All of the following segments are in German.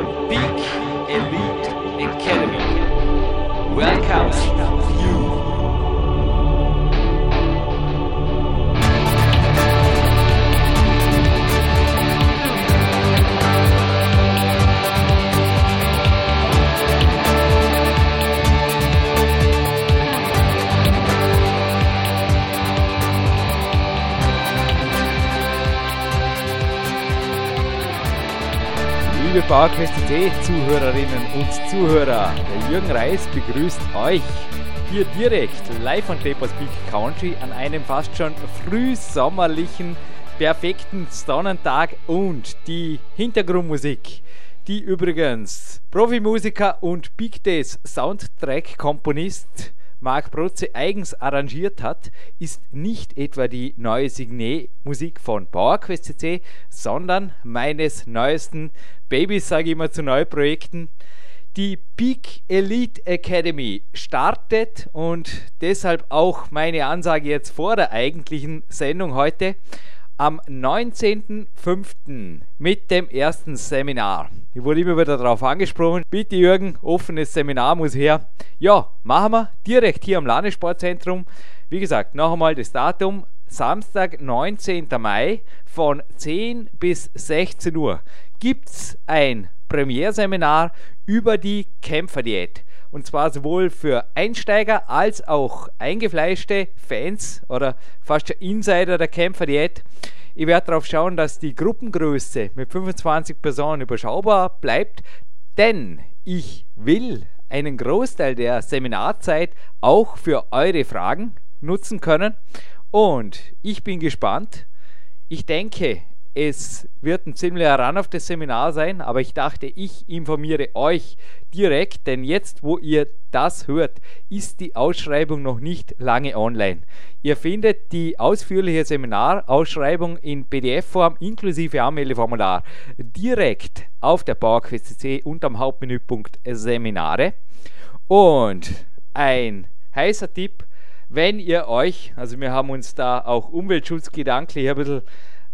the Peak Elite Academy welcomes you. Liebe PowerQuest.de Zuhörerinnen und Zuhörer, der Jürgen Reis begrüßt euch hier direkt live von Tapers Peak Country an einem fast schon frühsommerlichen, perfekten Sonnentag und die Hintergrundmusik, die übrigens Profimusiker und Big Days Soundtrack-Komponist Marc Protze eigens arrangiert hat, ist nicht etwa die neue Signet-Musik von PowerQuest CC, sondern meines neuesten Babys, sage ich immer zu Neuprojekten. Die Peak Elite Academy startet und deshalb auch meine Ansage jetzt vor der eigentlichen Sendung heute am 19.05. mit dem ersten Seminar. Ich wurde immer wieder darauf angesprochen. Bitte Jürgen, offenes Seminar muss her. Ja, machen wir direkt hier am Landessportzentrum. Wie gesagt, noch einmal das Datum. Samstag, 19. Mai von 10 bis 16 Uhr gibt es ein Premierseminar über die Kämpferdiät. Und zwar sowohl für Einsteiger als auch eingefleischte Fans oder fast Insider der Kämpferdiät. Ich werde darauf schauen, dass die Gruppengröße mit 25 Personen überschaubar bleibt, denn ich will einen Großteil der Seminarzeit auch für eure Fragen nutzen können. Und ich bin gespannt. Ich denke, es wird ein ziemlicher Ran auf das Seminar sein, aber ich dachte, ich informiere euch direkt, denn jetzt, wo ihr das hört, ist die Ausschreibung noch nicht lange online. Ihr findet die ausführliche Seminarausschreibung in PDF-Form inklusive Anmeldeformular direkt auf der PowerQuest.cc unterm Hauptmenüpunkt Seminare. Und ein heißer Tipp, wenn ihr euch, also wir haben uns da auch umweltschutzgedanklich ein bisschen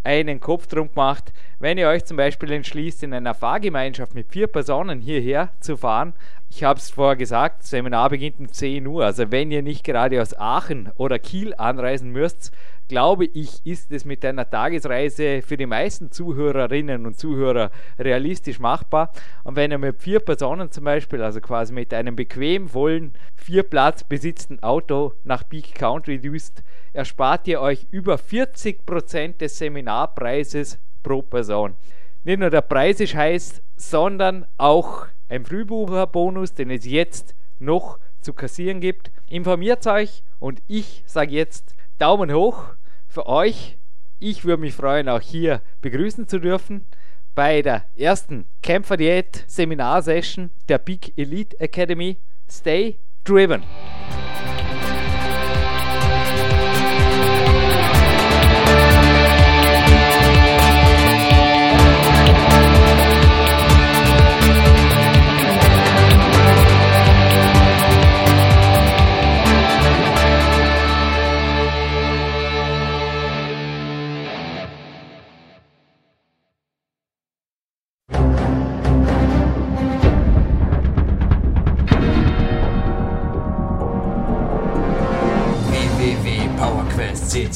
einen Kopf drum gemacht, wenn ihr euch zum Beispiel entschließt, in einer Fahrgemeinschaft mit vier Personen hierher zu fahren. Ich habe es vorher gesagt, Seminar beginnt um 10 Uhr. Also wenn ihr nicht gerade aus Aachen oder Kiel anreisen müsst, glaube ich, ist es mit einer Tagesreise für die meisten Zuhörerinnen und Zuhörer realistisch machbar. Und wenn ihr mit vier Personen zum Beispiel, also quasi mit einem bequem vollen, vier Platz besitzten Auto nach Peak Country düst, erspart ihr euch über 40% des Seminarpreises pro Person. Nicht nur der Preis ist heiß, sondern auch ein Frühbucherbonus, den es jetzt noch zu kassieren gibt. Informiert euch und ich sage jetzt Daumen hoch für euch. Ich würde mich freuen, auch hier begrüßen zu dürfen bei der ersten Kämpferdiät Seminar-Session der Big Elite Academy. Stay driven!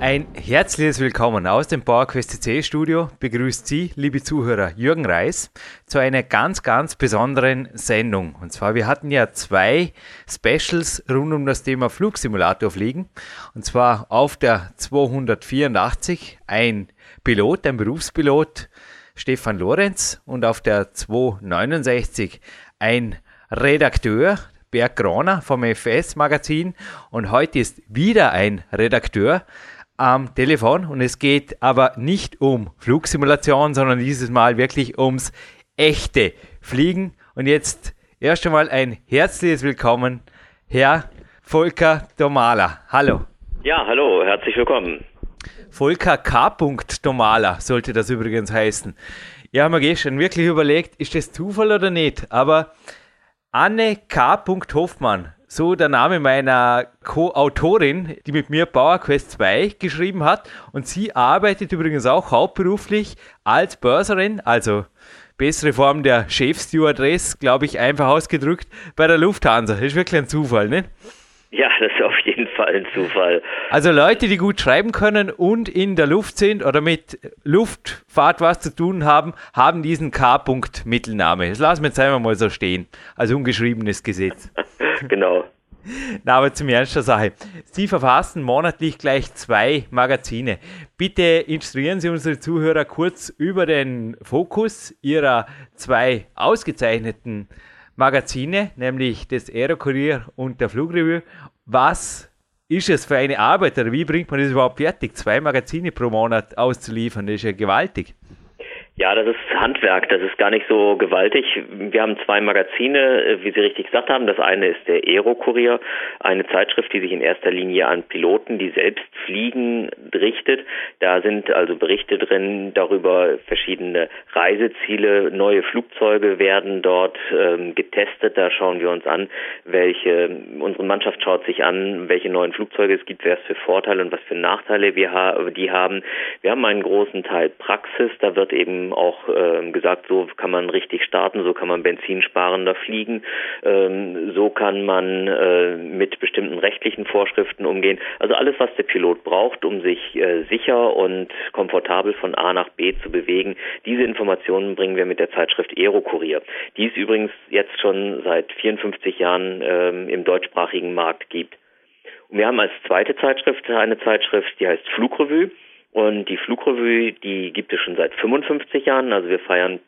Ein herzliches Willkommen aus dem PowerQuest CC Studio. Begrüßt Sie, liebe Zuhörer, Jürgen Reis zu einer ganz, ganz besonderen Sendung. Und zwar, wir hatten ja zwei Specials rund um das Thema Flugsimulator fliegen. Und zwar auf der 284 ein Pilot, ein Berufspilot, Stefan Lorenz, und auf der 269 ein Redakteur, Berg Groner vom FS Magazin. Und heute ist wieder ein Redakteur am Telefon und es geht aber nicht um Flugsimulation, sondern dieses Mal wirklich ums echte Fliegen. Und jetzt erst einmal ein herzliches Willkommen, Herr Volker Domala. Hallo. Ja, hallo, herzlich willkommen. Volker K. Domala sollte das übrigens heißen. Ja, haben wir gestern wirklich überlegt, ist das Zufall oder nicht? Aber Anne K. Hoffmann, so der Name meiner Co-Autorin, die mit mir Power Quest 2 geschrieben hat. Und sie arbeitet übrigens auch hauptberuflich als Börserin, also bessere Form der Chefstewardess, glaube ich, einfach ausgedrückt, bei der Lufthansa. Das ist wirklich ein Zufall, ne? Ja, das ist auf jeden Fall ein Zufall. Also Leute, die gut schreiben können und in der Luft sind oder mit Luftfahrt was zu tun haben, haben diesen K-Punkt-Mittelname. Das lassen wir jetzt einmal mal so stehen, als ungeschriebenes Gesetz. genau. Na, aber zum Ernst der Sache. Sie verfassen monatlich gleich zwei Magazine. Bitte instruieren Sie unsere Zuhörer kurz über den Fokus Ihrer zwei ausgezeichneten Magazine, nämlich das Aerokurier und der Flugreview. Was ist es für eine Arbeit oder wie bringt man das überhaupt fertig, zwei Magazine pro Monat auszuliefern? Das ist ja gewaltig. Ja, das ist Handwerk, das ist gar nicht so gewaltig. Wir haben zwei Magazine, äh, wie Sie richtig gesagt haben. Das eine ist der Aero-Kurier, eine Zeitschrift, die sich in erster Linie an Piloten, die selbst fliegen, richtet. Da sind also Berichte drin darüber verschiedene Reiseziele, neue Flugzeuge werden dort ähm, getestet. Da schauen wir uns an, welche, unsere Mannschaft schaut sich an, welche neuen Flugzeuge es gibt, wer es für Vorteile und was für Nachteile wir ha die haben. Wir haben einen großen Teil Praxis, da wird eben auch äh, gesagt, so kann man richtig starten, so kann man benzinsparender fliegen, ähm, so kann man äh, mit bestimmten rechtlichen Vorschriften umgehen. Also alles, was der Pilot braucht, um sich äh, sicher und komfortabel von A nach B zu bewegen, diese Informationen bringen wir mit der Zeitschrift Aerokurier, die es übrigens jetzt schon seit 54 Jahren ähm, im deutschsprachigen Markt gibt. Und wir haben als zweite Zeitschrift eine Zeitschrift, die heißt Flugrevue. Und die Flugrevue, die gibt es schon seit 55 Jahren. Also wir feiern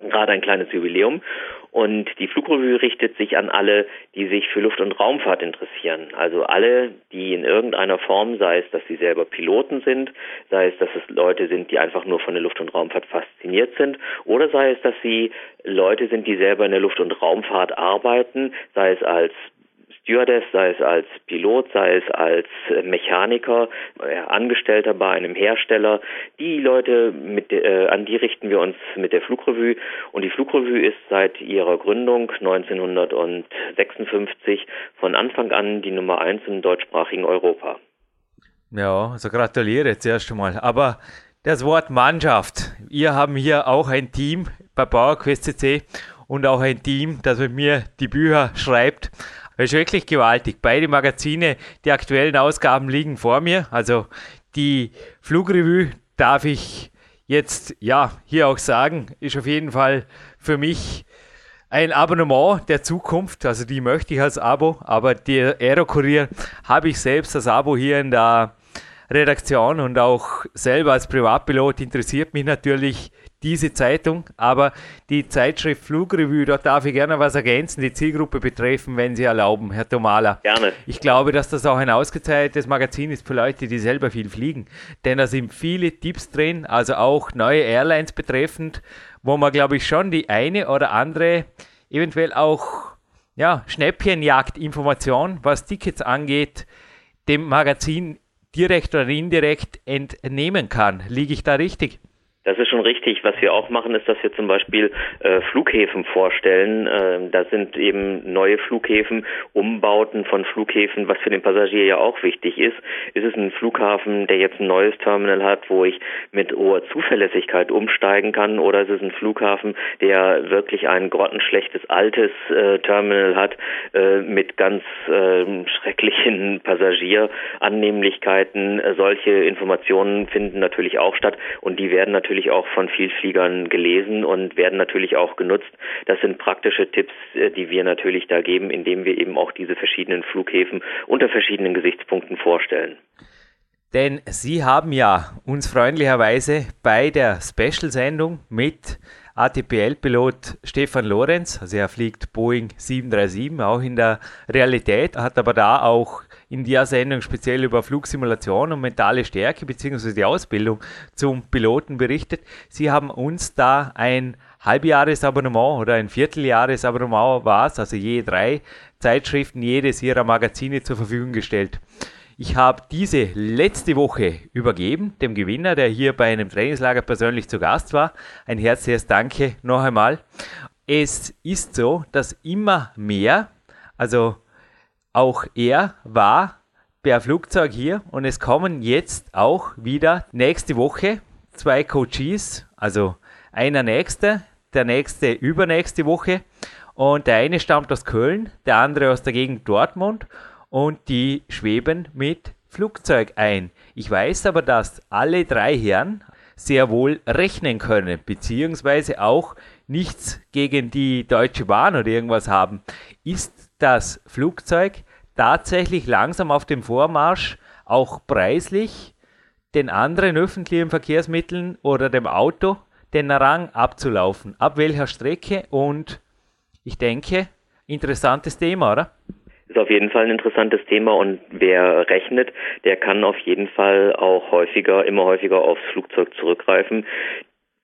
gerade ein kleines Jubiläum. Und die Flugrevue richtet sich an alle, die sich für Luft- und Raumfahrt interessieren. Also alle, die in irgendeiner Form, sei es, dass sie selber Piloten sind, sei es, dass es Leute sind, die einfach nur von der Luft- und Raumfahrt fasziniert sind, oder sei es, dass sie Leute sind, die selber in der Luft- und Raumfahrt arbeiten, sei es als Stewardess, sei es als Pilot, sei es als äh, Mechaniker, äh, Angestellter bei einem Hersteller. Die Leute, mit, äh, an die richten wir uns mit der Flugrevue. Und die Flugrevue ist seit ihrer Gründung 1956 von Anfang an die Nummer eins im deutschsprachigen Europa. Ja, also gratuliere zuerst einmal. Aber das Wort Mannschaft. Wir haben hier auch ein Team bei PowerQuest CC und auch ein Team, das mit mir die Bücher schreibt. Das ist wirklich gewaltig. Beide Magazine, die aktuellen Ausgaben liegen vor mir. Also die Flugrevue darf ich jetzt ja hier auch sagen, ist auf jeden Fall für mich ein Abonnement der Zukunft. Also die möchte ich als Abo, aber der Aerokurier habe ich selbst als Abo hier in der Redaktion und auch selber als Privatpilot interessiert mich natürlich diese Zeitung, aber die Zeitschrift Flugrevue, dort darf ich gerne was ergänzen, die Zielgruppe betreffen, wenn Sie erlauben, Herr Tomala. Gerne. Ich glaube, dass das auch ein ausgezeichnetes Magazin ist für Leute, die selber viel fliegen, denn da sind viele Tipps drin, also auch neue Airlines betreffend, wo man, glaube ich, schon die eine oder andere eventuell auch ja, Schnäppchenjagd-Information, was Tickets angeht, dem Magazin direkt oder indirekt entnehmen kann. Liege ich da richtig? Das ist schon richtig. Was wir auch machen, ist, dass wir zum Beispiel äh, Flughäfen vorstellen. Äh, da sind eben neue Flughäfen, Umbauten von Flughäfen, was für den Passagier ja auch wichtig ist. Ist es ein Flughafen, der jetzt ein neues Terminal hat, wo ich mit hoher Zuverlässigkeit umsteigen kann, oder ist es ein Flughafen, der wirklich ein grottenschlechtes altes äh, Terminal hat äh, mit ganz äh, schrecklichen Passagierannehmlichkeiten? Solche Informationen finden natürlich auch statt und die werden natürlich natürlich auch von Vielfliegern gelesen und werden natürlich auch genutzt. Das sind praktische Tipps, äh, die wir natürlich da geben, indem wir eben auch diese verschiedenen Flughäfen unter verschiedenen Gesichtspunkten vorstellen. Denn Sie haben ja uns freundlicherweise bei der Special-Sendung mit ATPL-Pilot Stefan Lorenz, also er fliegt Boeing 737, auch in der Realität, hat aber da auch in der Sendung speziell über Flugsimulation und mentale Stärke bzw. die Ausbildung zum Piloten berichtet. Sie haben uns da ein Halbjahresabonnement oder ein Vierteljahresabonnement war es, also je drei Zeitschriften jedes ihrer Magazine zur Verfügung gestellt. Ich habe diese letzte Woche übergeben, dem Gewinner, der hier bei einem Trainingslager persönlich zu Gast war. Ein herzliches Danke noch einmal. es ist so, dass immer mehr, also auch er war per Flugzeug hier und es kommen jetzt auch wieder nächste Woche zwei Coaches, also einer nächste, der nächste übernächste Woche und der eine stammt aus Köln, der andere aus der Gegend Dortmund und die schweben mit Flugzeug ein. Ich weiß aber, dass alle drei Herren sehr wohl rechnen können, beziehungsweise auch nichts gegen die Deutsche Bahn oder irgendwas haben. Ist das Flugzeug tatsächlich langsam auf dem Vormarsch, auch preislich, den anderen öffentlichen Verkehrsmitteln oder dem Auto den Rang abzulaufen? Ab welcher Strecke? Und ich denke, interessantes Thema, oder? Ist auf jeden Fall ein interessantes Thema und wer rechnet, der kann auf jeden Fall auch häufiger, immer häufiger aufs Flugzeug zurückgreifen.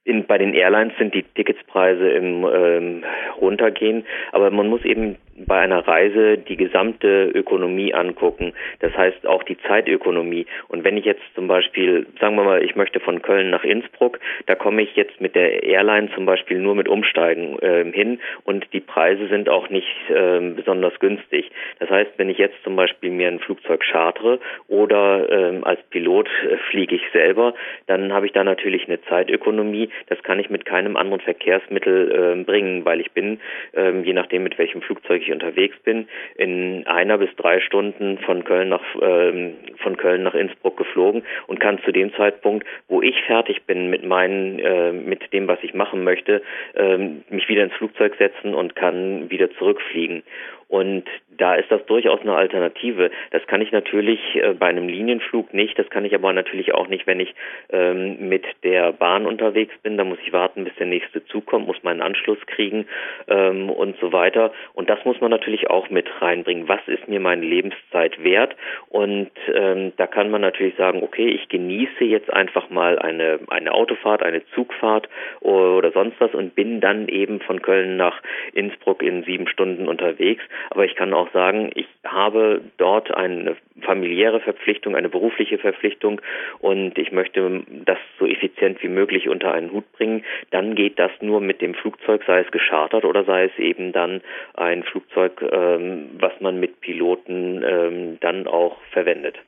In, bei den Airlines sind die Ticketspreise im ähm, runtergehen, aber man muss eben bei einer Reise die gesamte Ökonomie angucken. Das heißt auch die Zeitökonomie. Und wenn ich jetzt zum Beispiel, sagen wir mal, ich möchte von Köln nach Innsbruck, da komme ich jetzt mit der Airline zum Beispiel nur mit Umsteigen äh, hin und die Preise sind auch nicht äh, besonders günstig. Das heißt, wenn ich jetzt zum Beispiel mir ein Flugzeug chartere oder äh, als Pilot äh, fliege ich selber, dann habe ich da natürlich eine Zeitökonomie. Das kann ich mit keinem anderen Verkehrsmittel äh, bringen, weil ich bin, äh, je nachdem mit welchem Flugzeug ich unterwegs bin, in einer bis drei Stunden von Köln nach ähm, von Köln nach Innsbruck geflogen und kann zu dem Zeitpunkt, wo ich fertig bin mit meinen äh, mit dem, was ich machen möchte, ähm, mich wieder ins Flugzeug setzen und kann wieder zurückfliegen. Und da ist das durchaus eine Alternative. Das kann ich natürlich äh, bei einem Linienflug nicht. Das kann ich aber natürlich auch nicht, wenn ich ähm, mit der Bahn unterwegs bin. Da muss ich warten, bis der nächste Zug kommt, muss meinen Anschluss kriegen ähm, und so weiter. Und das muss man natürlich auch mit reinbringen. Was ist mir meine Lebenszeit wert? Und ähm, da kann man natürlich sagen, okay, ich genieße jetzt einfach mal eine, eine Autofahrt, eine Zugfahrt oder, oder sonst was und bin dann eben von Köln nach Innsbruck in sieben Stunden unterwegs. Aber ich kann auch sagen, ich habe dort eine familiäre Verpflichtung, eine berufliche Verpflichtung und ich möchte das so effizient wie möglich unter einen Hut bringen. Dann geht das nur mit dem Flugzeug, sei es geschartert oder sei es eben dann ein Flugzeug, ähm, was man mit Piloten ähm, dann auch verwendet.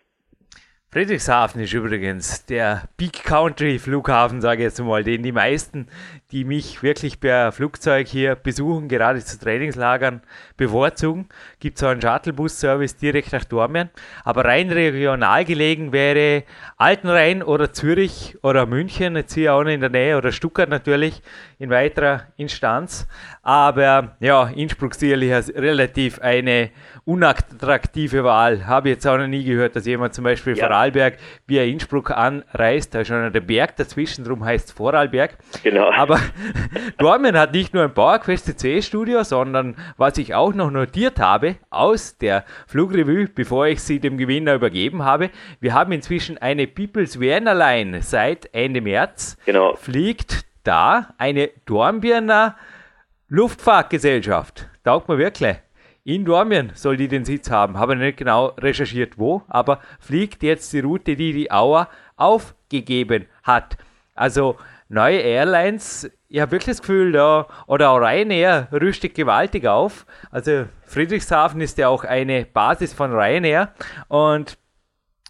Friedrichshafen ist übrigens der Big Country Flughafen, sage ich jetzt mal, den die meisten, die mich wirklich per Flugzeug hier besuchen, gerade zu Trainingslagern, bevorzugen. Gibt es auch einen Shuttlebus-Service direkt nach Dormien. Aber rein regional gelegen wäre Altenrhein oder Zürich oder München, jetzt hier auch noch in der Nähe, oder Stuttgart natürlich in weiterer Instanz. Aber ja, Innsbruck sicherlich relativ eine unattraktive Wahl. Habe jetzt auch noch nie gehört, dass jemand zum Beispiel ja. Vorarlberg via Innsbruck anreist. Da ist schon der Berg dazwischen, darum heißt es Vorarlberg. Genau. Aber Dormen hat nicht nur ein PowerQuest CC-Studio, sondern was ich auch noch notiert habe aus der Flugrevue, bevor ich sie dem Gewinner übergeben habe, wir haben inzwischen eine People's Vienna Line seit Ende März. Genau. Fliegt da eine Dornbirner Luftfahrtgesellschaft. Taugt mir wirklich. In Dormien soll die den Sitz haben. Habe nicht genau recherchiert, wo, aber fliegt jetzt die Route, die die Auer aufgegeben hat. Also neue Airlines, ich habe wirklich das Gefühl, da, oder auch Ryanair rüstet gewaltig auf. Also Friedrichshafen ist ja auch eine Basis von Ryanair und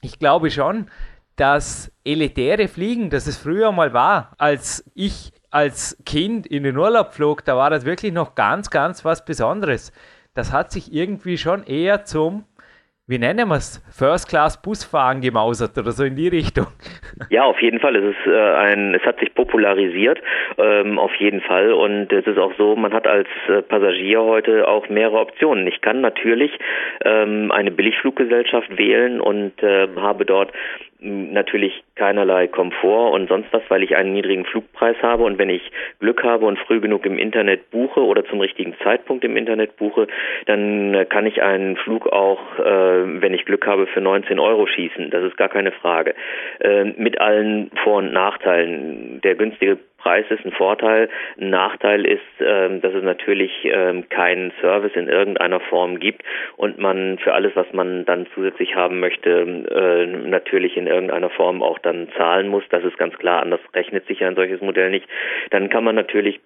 ich glaube schon, dass elitäre Fliegen, das es früher mal war, als ich als Kind in den Urlaub flog, da war das wirklich noch ganz, ganz was Besonderes das hat sich irgendwie schon eher zum wie nennen wir es, First-Class-Busfahren gemausert oder so in die Richtung. Ja, auf jeden Fall. Es ist äh, ein, es hat sich popularisiert, ähm, auf jeden Fall. Und es ist auch so, man hat als äh, Passagier heute auch mehrere Optionen. Ich kann natürlich ähm, eine Billigfluggesellschaft wählen und äh, habe dort natürlich keinerlei Komfort und sonst was, weil ich einen niedrigen Flugpreis habe und wenn ich Glück habe und früh genug im Internet buche oder zum richtigen Zeitpunkt im Internet buche, dann äh, kann ich einen Flug auch, äh, wenn ich Glück habe, für 19 Euro schießen. Das ist gar keine Frage. Äh, mit allen Vor- und Nachteilen. Der günstige Preis ist ein Vorteil. Ein Nachteil ist, ähm, dass es natürlich ähm, keinen Service in irgendeiner Form gibt und man für alles, was man dann zusätzlich haben möchte, äh, natürlich in irgendeiner Form auch dann zahlen muss. Das ist ganz klar. Anders rechnet sich ein solches Modell nicht. Dann kann man natürlich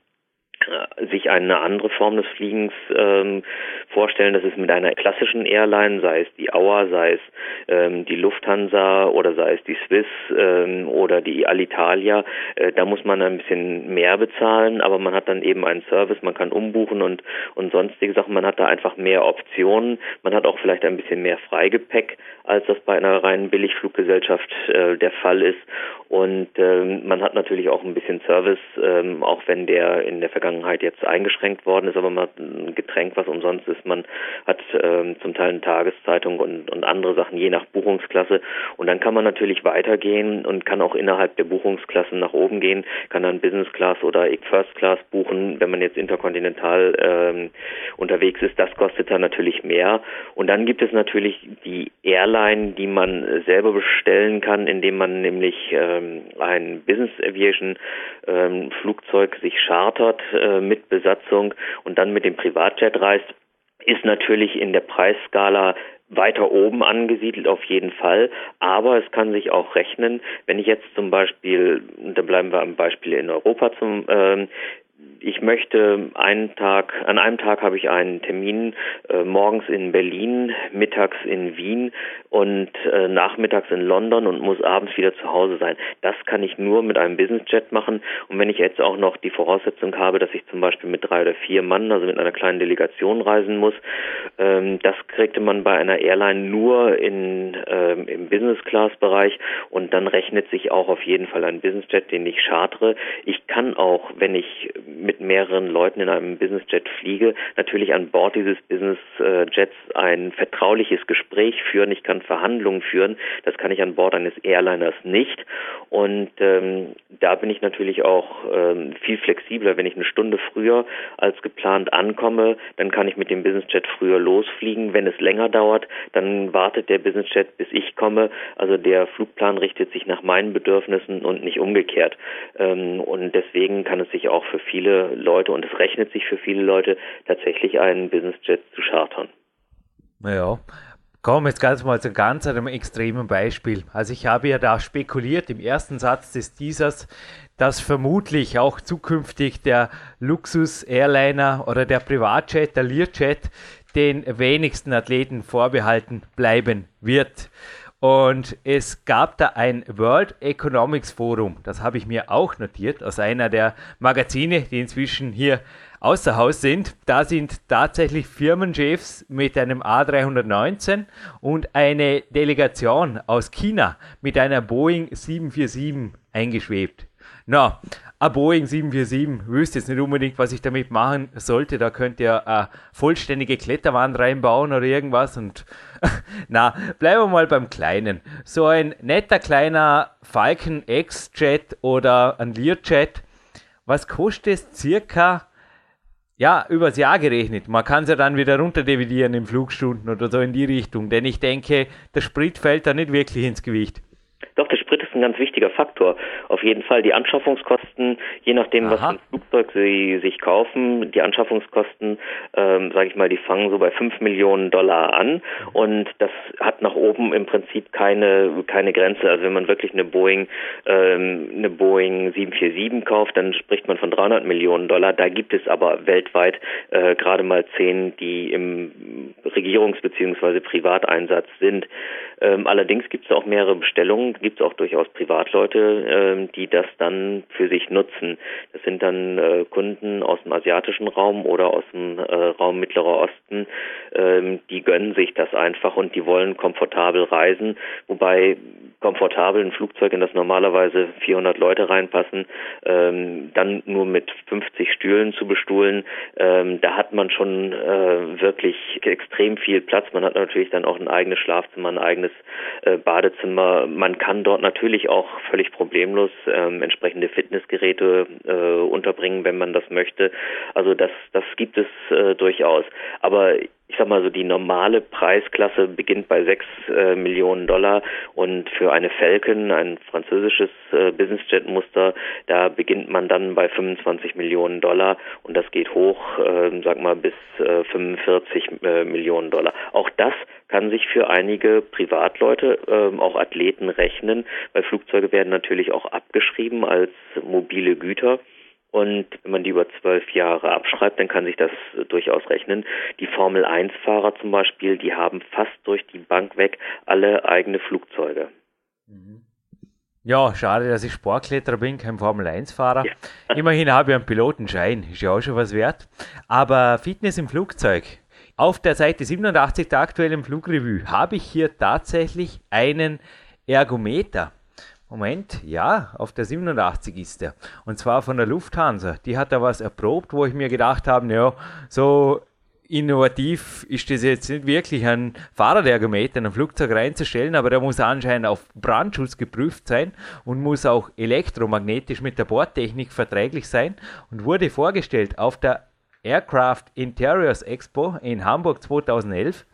sich eine andere Form des Fliegens ähm, vorstellen. Das ist mit einer klassischen Airline, sei es die Auer, sei es ähm, die Lufthansa oder sei es die Swiss ähm, oder die Alitalia. Äh, da muss man ein bisschen mehr bezahlen, aber man hat dann eben einen Service, man kann umbuchen und, und sonstige Sachen. Man hat da einfach mehr Optionen. Man hat auch vielleicht ein bisschen mehr Freigepäck, als das bei einer reinen Billigfluggesellschaft äh, der Fall ist. Und ähm, man hat natürlich auch ein bisschen Service, ähm, auch wenn der in der Vergangenheit jetzt eingeschränkt worden ist, aber man hat ein Getränk, was umsonst ist. Man hat ähm, zum Teil eine Tageszeitung und, und andere Sachen, je nach Buchungsklasse. Und dann kann man natürlich weitergehen und kann auch innerhalb der Buchungsklassen nach oben gehen, kann dann Business Class oder First Class buchen, wenn man jetzt interkontinental ähm, unterwegs ist. Das kostet dann natürlich mehr. Und dann gibt es natürlich die Airline, die man selber bestellen kann, indem man nämlich äh, ähm, ein Business Aviation ähm, Flugzeug sich chartert äh, mit Besatzung und dann mit dem Privatjet reist, ist natürlich in der Preisskala weiter oben angesiedelt auf jeden Fall, aber es kann sich auch rechnen, wenn ich jetzt zum Beispiel, da bleiben wir am Beispiel in Europa zum ähm, ich möchte einen Tag, an einem Tag habe ich einen Termin äh, morgens in Berlin, mittags in Wien und äh, nachmittags in London und muss abends wieder zu Hause sein. Das kann ich nur mit einem Businessjet machen. Und wenn ich jetzt auch noch die Voraussetzung habe, dass ich zum Beispiel mit drei oder vier Mann, also mit einer kleinen Delegation reisen muss, ähm, das kriegte man bei einer Airline nur in, ähm, im Business-Class-Bereich und dann rechnet sich auch auf jeden Fall ein Businessjet, den ich chartere. Ich kann auch, wenn ich mit mehreren Leuten in einem Businessjet fliege, natürlich an Bord dieses Businessjets ein vertrauliches Gespräch führen. Ich kann Verhandlungen führen. Das kann ich an Bord eines Airliners nicht. Und ähm, da bin ich natürlich auch ähm, viel flexibler. Wenn ich eine Stunde früher als geplant ankomme, dann kann ich mit dem Businessjet früher losfliegen. Wenn es länger dauert, dann wartet der Businessjet, bis ich komme. Also der Flugplan richtet sich nach meinen Bedürfnissen und nicht umgekehrt. Ähm, und deswegen kann es sich auch für viele viele Leute und es rechnet sich für viele Leute tatsächlich einen Businessjet zu chartern. Ja. Kommen jetzt ganz mal zu ganz einem extremen Beispiel. Also ich habe ja da spekuliert im ersten Satz des Teasers, dass vermutlich auch zukünftig der Luxus-Airliner oder der Privatjet, der Learjet, den wenigsten Athleten vorbehalten bleiben wird. Und es gab da ein World Economics Forum, das habe ich mir auch notiert, aus einer der Magazine, die inzwischen hier außer Haus sind. Da sind tatsächlich Firmenchefs mit einem A319 und eine Delegation aus China mit einer Boeing 747 eingeschwebt. Na, ein Boeing 747, wüsste jetzt nicht unbedingt, was ich damit machen sollte. Da könnt ihr eine vollständige Kletterwand reinbauen oder irgendwas. Und na, bleiben wir mal beim Kleinen. So ein netter kleiner Falcon X-Jet oder ein Learjet, was kostet es circa, ja, übers Jahr gerechnet? Man kann es ja dann wieder runterdividieren in Flugstunden oder so in die Richtung. Denn ich denke, der Sprit fällt da nicht wirklich ins Gewicht. Doch, der Sprit ist ein ganz wichtiger Faktor. Auf jeden Fall die Anschaffungskosten, je nachdem, Aha. was für ein Flugzeug Sie sich kaufen, die Anschaffungskosten, ähm, sage ich mal, die fangen so bei 5 Millionen Dollar an und das hat nach oben im Prinzip keine, keine Grenze. Also wenn man wirklich eine Boeing, ähm, eine Boeing 747 kauft, dann spricht man von 300 Millionen Dollar. Da gibt es aber weltweit äh, gerade mal zehn, die im Regierungs- bzw. Privateinsatz sind. Ähm, allerdings gibt es auch mehrere Bestellungen, gibt es auch durchaus Privatleute, ähm, die das dann für sich nutzen. Das sind dann äh, Kunden aus dem asiatischen Raum oder aus dem äh, Raum Mittlerer Osten, ähm, die gönnen sich das einfach und die wollen komfortabel reisen, wobei komfortabel ein Flugzeug, in das normalerweise 400 Leute reinpassen, ähm, dann nur mit 50 Stühlen zu bestuhlen, da hat man schon äh, wirklich extrem viel Platz. Man hat natürlich dann auch ein eigenes Schlafzimmer, ein eigenes Badezimmer. Man kann dort natürlich auch völlig problemlos ähm, entsprechende Fitnessgeräte äh, unterbringen, wenn man das möchte. Also das, das gibt es äh, durchaus. Aber ich sag mal so, die normale Preisklasse beginnt bei 6 äh, Millionen Dollar und für eine Falcon, ein französisches äh, Businessjet-Muster, da beginnt man dann bei 25 Millionen Dollar und das geht hoch, äh, sag mal, bis äh, 45 äh, Millionen Dollar. Auch das kann sich für einige Privatleute, äh, auch Athleten rechnen, weil Flugzeuge werden natürlich auch abgeschrieben als mobile Güter. Und wenn man die über zwölf Jahre abschreibt, dann kann sich das durchaus rechnen. Die Formel 1-Fahrer zum Beispiel, die haben fast durch die Bank weg alle eigene Flugzeuge. Mhm. Ja, schade, dass ich Sportkletterer bin, kein Formel-1-Fahrer. Ja. Immerhin habe ich einen Pilotenschein, ist ja auch schon was wert. Aber Fitness im Flugzeug. Auf der Seite 87 der aktuellen Flugrevue habe ich hier tatsächlich einen Ergometer. Moment, ja, auf der 87 ist er. Und zwar von der Lufthansa. Die hat da was erprobt, wo ich mir gedacht habe, ja, so innovativ ist das jetzt nicht wirklich, ein Fahrradergometer in ein Flugzeug reinzustellen, aber der muss anscheinend auf Brandschutz geprüft sein und muss auch elektromagnetisch mit der Bordtechnik verträglich sein und wurde vorgestellt auf der Aircraft Interiors Expo in Hamburg 2011.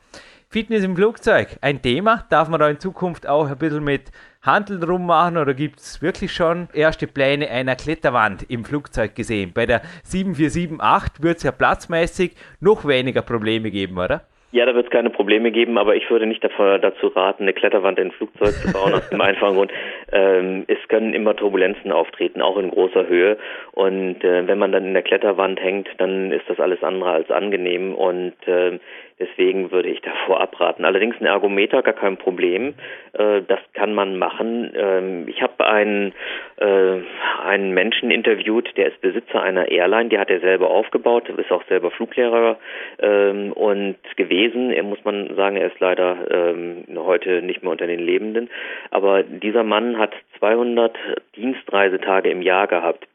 Fitness im Flugzeug, ein Thema. Darf man da in Zukunft auch ein bisschen mit Handeln rummachen oder gibt es wirklich schon erste Pläne einer Kletterwand im Flugzeug gesehen? Bei der 7478 wird es ja platzmäßig noch weniger Probleme geben, oder? Ja, da wird es keine Probleme geben, aber ich würde nicht davor, dazu raten, eine Kletterwand in ein Flugzeug zu bauen, aus dem einfachen Grund, ähm, es können immer Turbulenzen auftreten, auch in großer Höhe. Und äh, wenn man dann in der Kletterwand hängt, dann ist das alles andere als angenehm. Und äh, Deswegen würde ich davor abraten. Allerdings ein Ergometer gar kein Problem. Äh, das kann man machen. Ähm, ich habe einen, äh, einen Menschen interviewt, der ist Besitzer einer Airline, die hat er selber aufgebaut, ist auch selber Fluglehrer ähm, und gewesen. Er muss man sagen, er ist leider ähm, heute nicht mehr unter den Lebenden. Aber dieser Mann hat 200 Dienstreisetage im Jahr gehabt.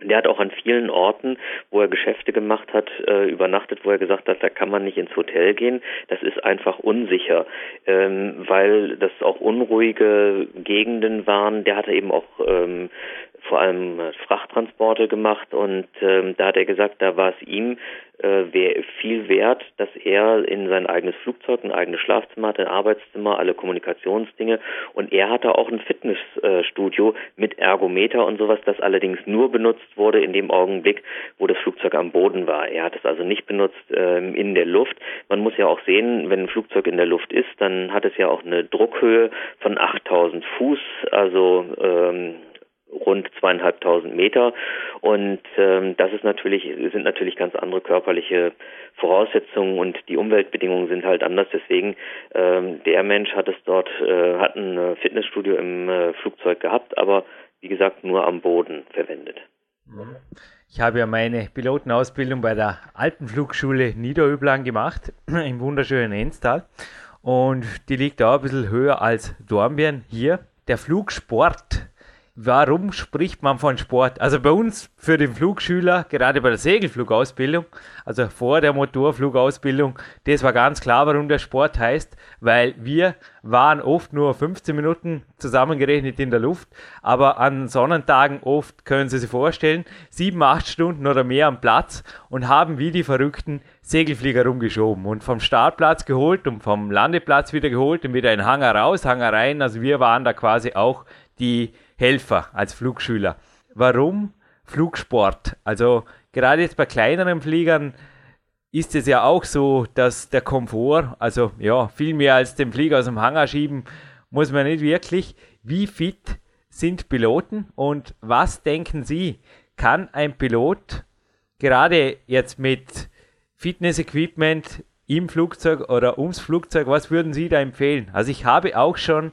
Der hat auch an vielen Orten, wo er Geschäfte gemacht hat, äh, übernachtet, wo er gesagt hat, da kann man nicht ins Hotel gehen. Das ist einfach unsicher, ähm, weil das auch unruhige Gegenden waren. Der hatte eben auch ähm, vor allem äh, Frachttransporte gemacht und ähm, da hat er gesagt, da war es ihm äh, viel wert, dass er in sein eigenes Flugzeug, ein eigenes Schlafzimmer hatte, ein Arbeitszimmer, alle Kommunikationsdinge und er hatte auch ein Fitnessstudio mit Ergometer und sowas, das allerdings nur benutzt wurde in dem Augenblick, wo das Flugzeug am Boden war. Er hat es also nicht benutzt ähm, in der Luft. Man muss ja auch sehen, wenn ein Flugzeug in der Luft ist, dann hat es ja auch eine Druckhöhe von 8000 Fuß, also ähm, rund zweieinhalbtausend Meter. Und ähm, das ist natürlich sind natürlich ganz andere körperliche Voraussetzungen und die Umweltbedingungen sind halt anders. Deswegen ähm, der Mensch hat es dort äh, hat ein Fitnessstudio im äh, Flugzeug gehabt aber wie gesagt nur am Boden verwendet. Ich habe ja meine Pilotenausbildung bei der Alpenflugschule Niederöblang gemacht im wunderschönen Enstal. Und die liegt da ein bisschen höher als Dornbirn hier. Der Flugsport warum spricht man von Sport? Also bei uns für den Flugschüler, gerade bei der Segelflugausbildung, also vor der Motorflugausbildung, das war ganz klar, warum der Sport heißt, weil wir waren oft nur 15 Minuten zusammengerechnet in der Luft, aber an Sonnentagen oft, können Sie sich vorstellen, sieben, acht Stunden oder mehr am Platz und haben wie die Verrückten Segelflieger rumgeschoben und vom Startplatz geholt und vom Landeplatz wieder geholt und wieder in Hangar raus, Hangar rein. Also wir waren da quasi auch die Helfer als Flugschüler. Warum Flugsport? Also gerade jetzt bei kleineren Fliegern ist es ja auch so, dass der Komfort, also ja, viel mehr als den Flieger aus dem Hangar schieben, muss man nicht wirklich. Wie fit sind Piloten und was denken Sie, kann ein Pilot gerade jetzt mit Fitness-Equipment im Flugzeug oder ums Flugzeug, was würden Sie da empfehlen? Also ich habe auch schon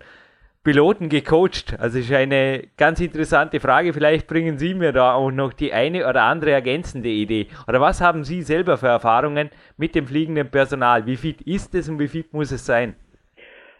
Piloten gecoacht? Also ist eine ganz interessante Frage. Vielleicht bringen Sie mir da auch noch die eine oder andere ergänzende Idee. Oder was haben Sie selber für Erfahrungen mit dem fliegenden Personal? Wie fit ist es und wie fit muss es sein?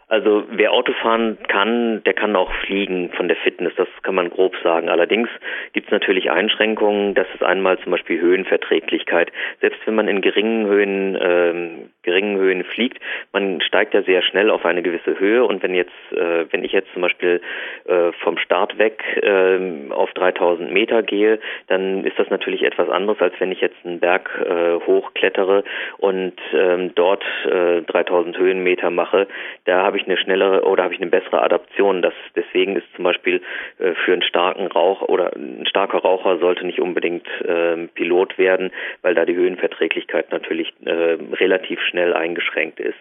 Also wer Auto fahren kann, der kann auch fliegen von der Fitness, das kann man grob sagen. Allerdings gibt es natürlich Einschränkungen, das ist einmal zum Beispiel Höhenverträglichkeit. Selbst wenn man in geringen Höhen, ähm, geringen Höhen fliegt, man steigt ja sehr schnell auf eine gewisse Höhe und wenn jetzt, äh, wenn ich jetzt zum Beispiel äh, vom Start weg äh, auf 3000 Meter gehe, dann ist das natürlich etwas anderes, als wenn ich jetzt einen Berg äh, hochklettere und ähm, dort äh, 3000 Höhenmeter mache. Da habe habe ich eine schnellere oder habe ich eine bessere Adaption. Das, deswegen ist zum Beispiel äh, für einen starken Rauch oder ein starker Raucher sollte nicht unbedingt äh, Pilot werden, weil da die Höhenverträglichkeit natürlich äh, relativ schnell eingeschränkt ist.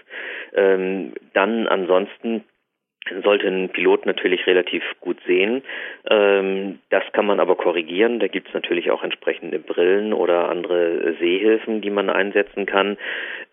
Ähm, dann ansonsten sollte ein Pilot natürlich relativ gut sehen. Ähm, das kann man aber korrigieren. Da gibt es natürlich auch entsprechende Brillen oder andere Sehhilfen, die man einsetzen kann.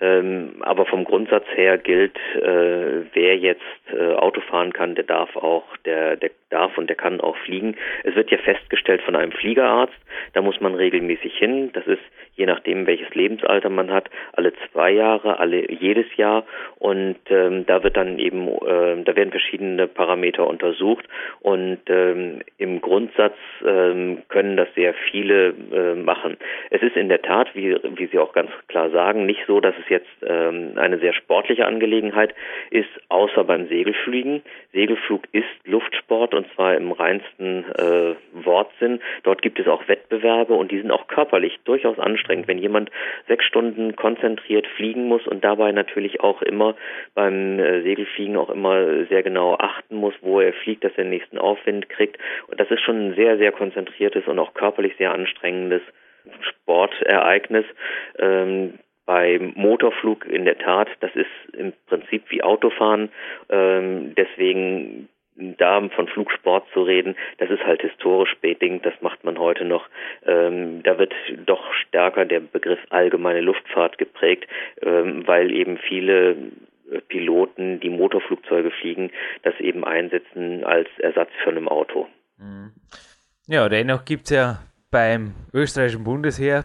Ähm, aber vom Grundsatz her gilt, äh, wer jetzt äh, Auto fahren kann, der darf auch, der, der darf und der kann auch fliegen. Es wird ja festgestellt von einem Fliegerarzt. Da muss man regelmäßig hin. Das ist je nachdem, welches Lebensalter man hat, alle zwei Jahre, alle jedes Jahr. Und ähm, da wird dann eben, äh, da werden verschiedene Parameter untersucht und ähm, im Grundsatz ähm, können das sehr viele äh, machen. Es ist in der Tat, wie, wie Sie auch ganz klar sagen, nicht so, dass es jetzt ähm, eine sehr sportliche Angelegenheit ist, außer beim Segelfliegen. Segelflug ist Luftsport und zwar im reinsten äh, Wortsinn. Dort gibt es auch Wettbewerbe und die sind auch körperlich durchaus anstrengend. Wenn jemand sechs Stunden konzentriert fliegen muss und dabei natürlich auch immer beim äh, Segelfliegen auch immer sehr genau achten muss, wo er fliegt, dass er den nächsten Aufwind kriegt. Und das ist schon ein sehr, sehr konzentriertes und auch körperlich sehr anstrengendes Sportereignis. Ähm, beim Motorflug in der Tat, das ist im Prinzip wie Autofahren. Ähm, deswegen da von Flugsport zu reden, das ist halt historisch bedingt, das macht man heute noch. Ähm, da wird doch stärker der Begriff allgemeine Luftfahrt geprägt, ähm, weil eben viele Piloten, die Motorflugzeuge fliegen, das eben einsetzen als Ersatz für ein Auto. Mhm. Ja, dennoch gibt es ja beim österreichischen Bundesheer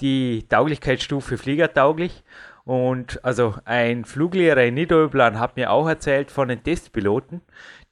die Tauglichkeitsstufe fliegertauglich. Und also ein Fluglehrer in Niederöblan hat mir auch erzählt von den Testpiloten,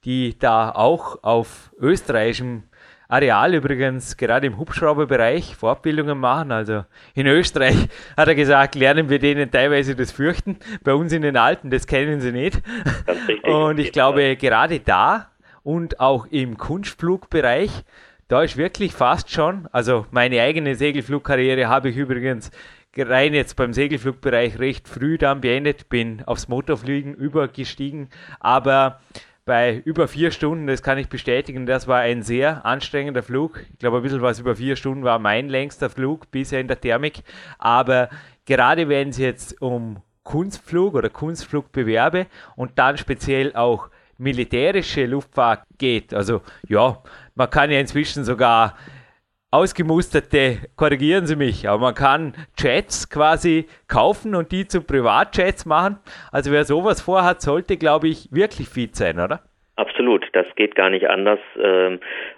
die da auch auf österreichischem Areal übrigens gerade im Hubschrauberbereich Fortbildungen machen. Also in Österreich hat er gesagt, lernen wir denen teilweise das Fürchten. Bei uns in den Alpen, das kennen sie nicht. Und ich glaube, gerade da und auch im Kunstflugbereich, da ist wirklich fast schon, also meine eigene Segelflugkarriere habe ich übrigens rein jetzt beim Segelflugbereich recht früh dann beendet, bin aufs Motorfliegen übergestiegen, aber bei über vier Stunden, das kann ich bestätigen, das war ein sehr anstrengender Flug. Ich glaube, ein bisschen was über vier Stunden war mein längster Flug bisher in der Thermik. Aber gerade wenn es jetzt um Kunstflug oder Kunstflugbewerbe und dann speziell auch militärische Luftfahrt geht, also ja, man kann ja inzwischen sogar ausgemusterte, korrigieren Sie mich, aber man kann Jets quasi kaufen und die zu Privatjets machen. Also wer sowas vorhat, sollte, glaube ich, wirklich fit sein, oder? Absolut, das geht gar nicht anders.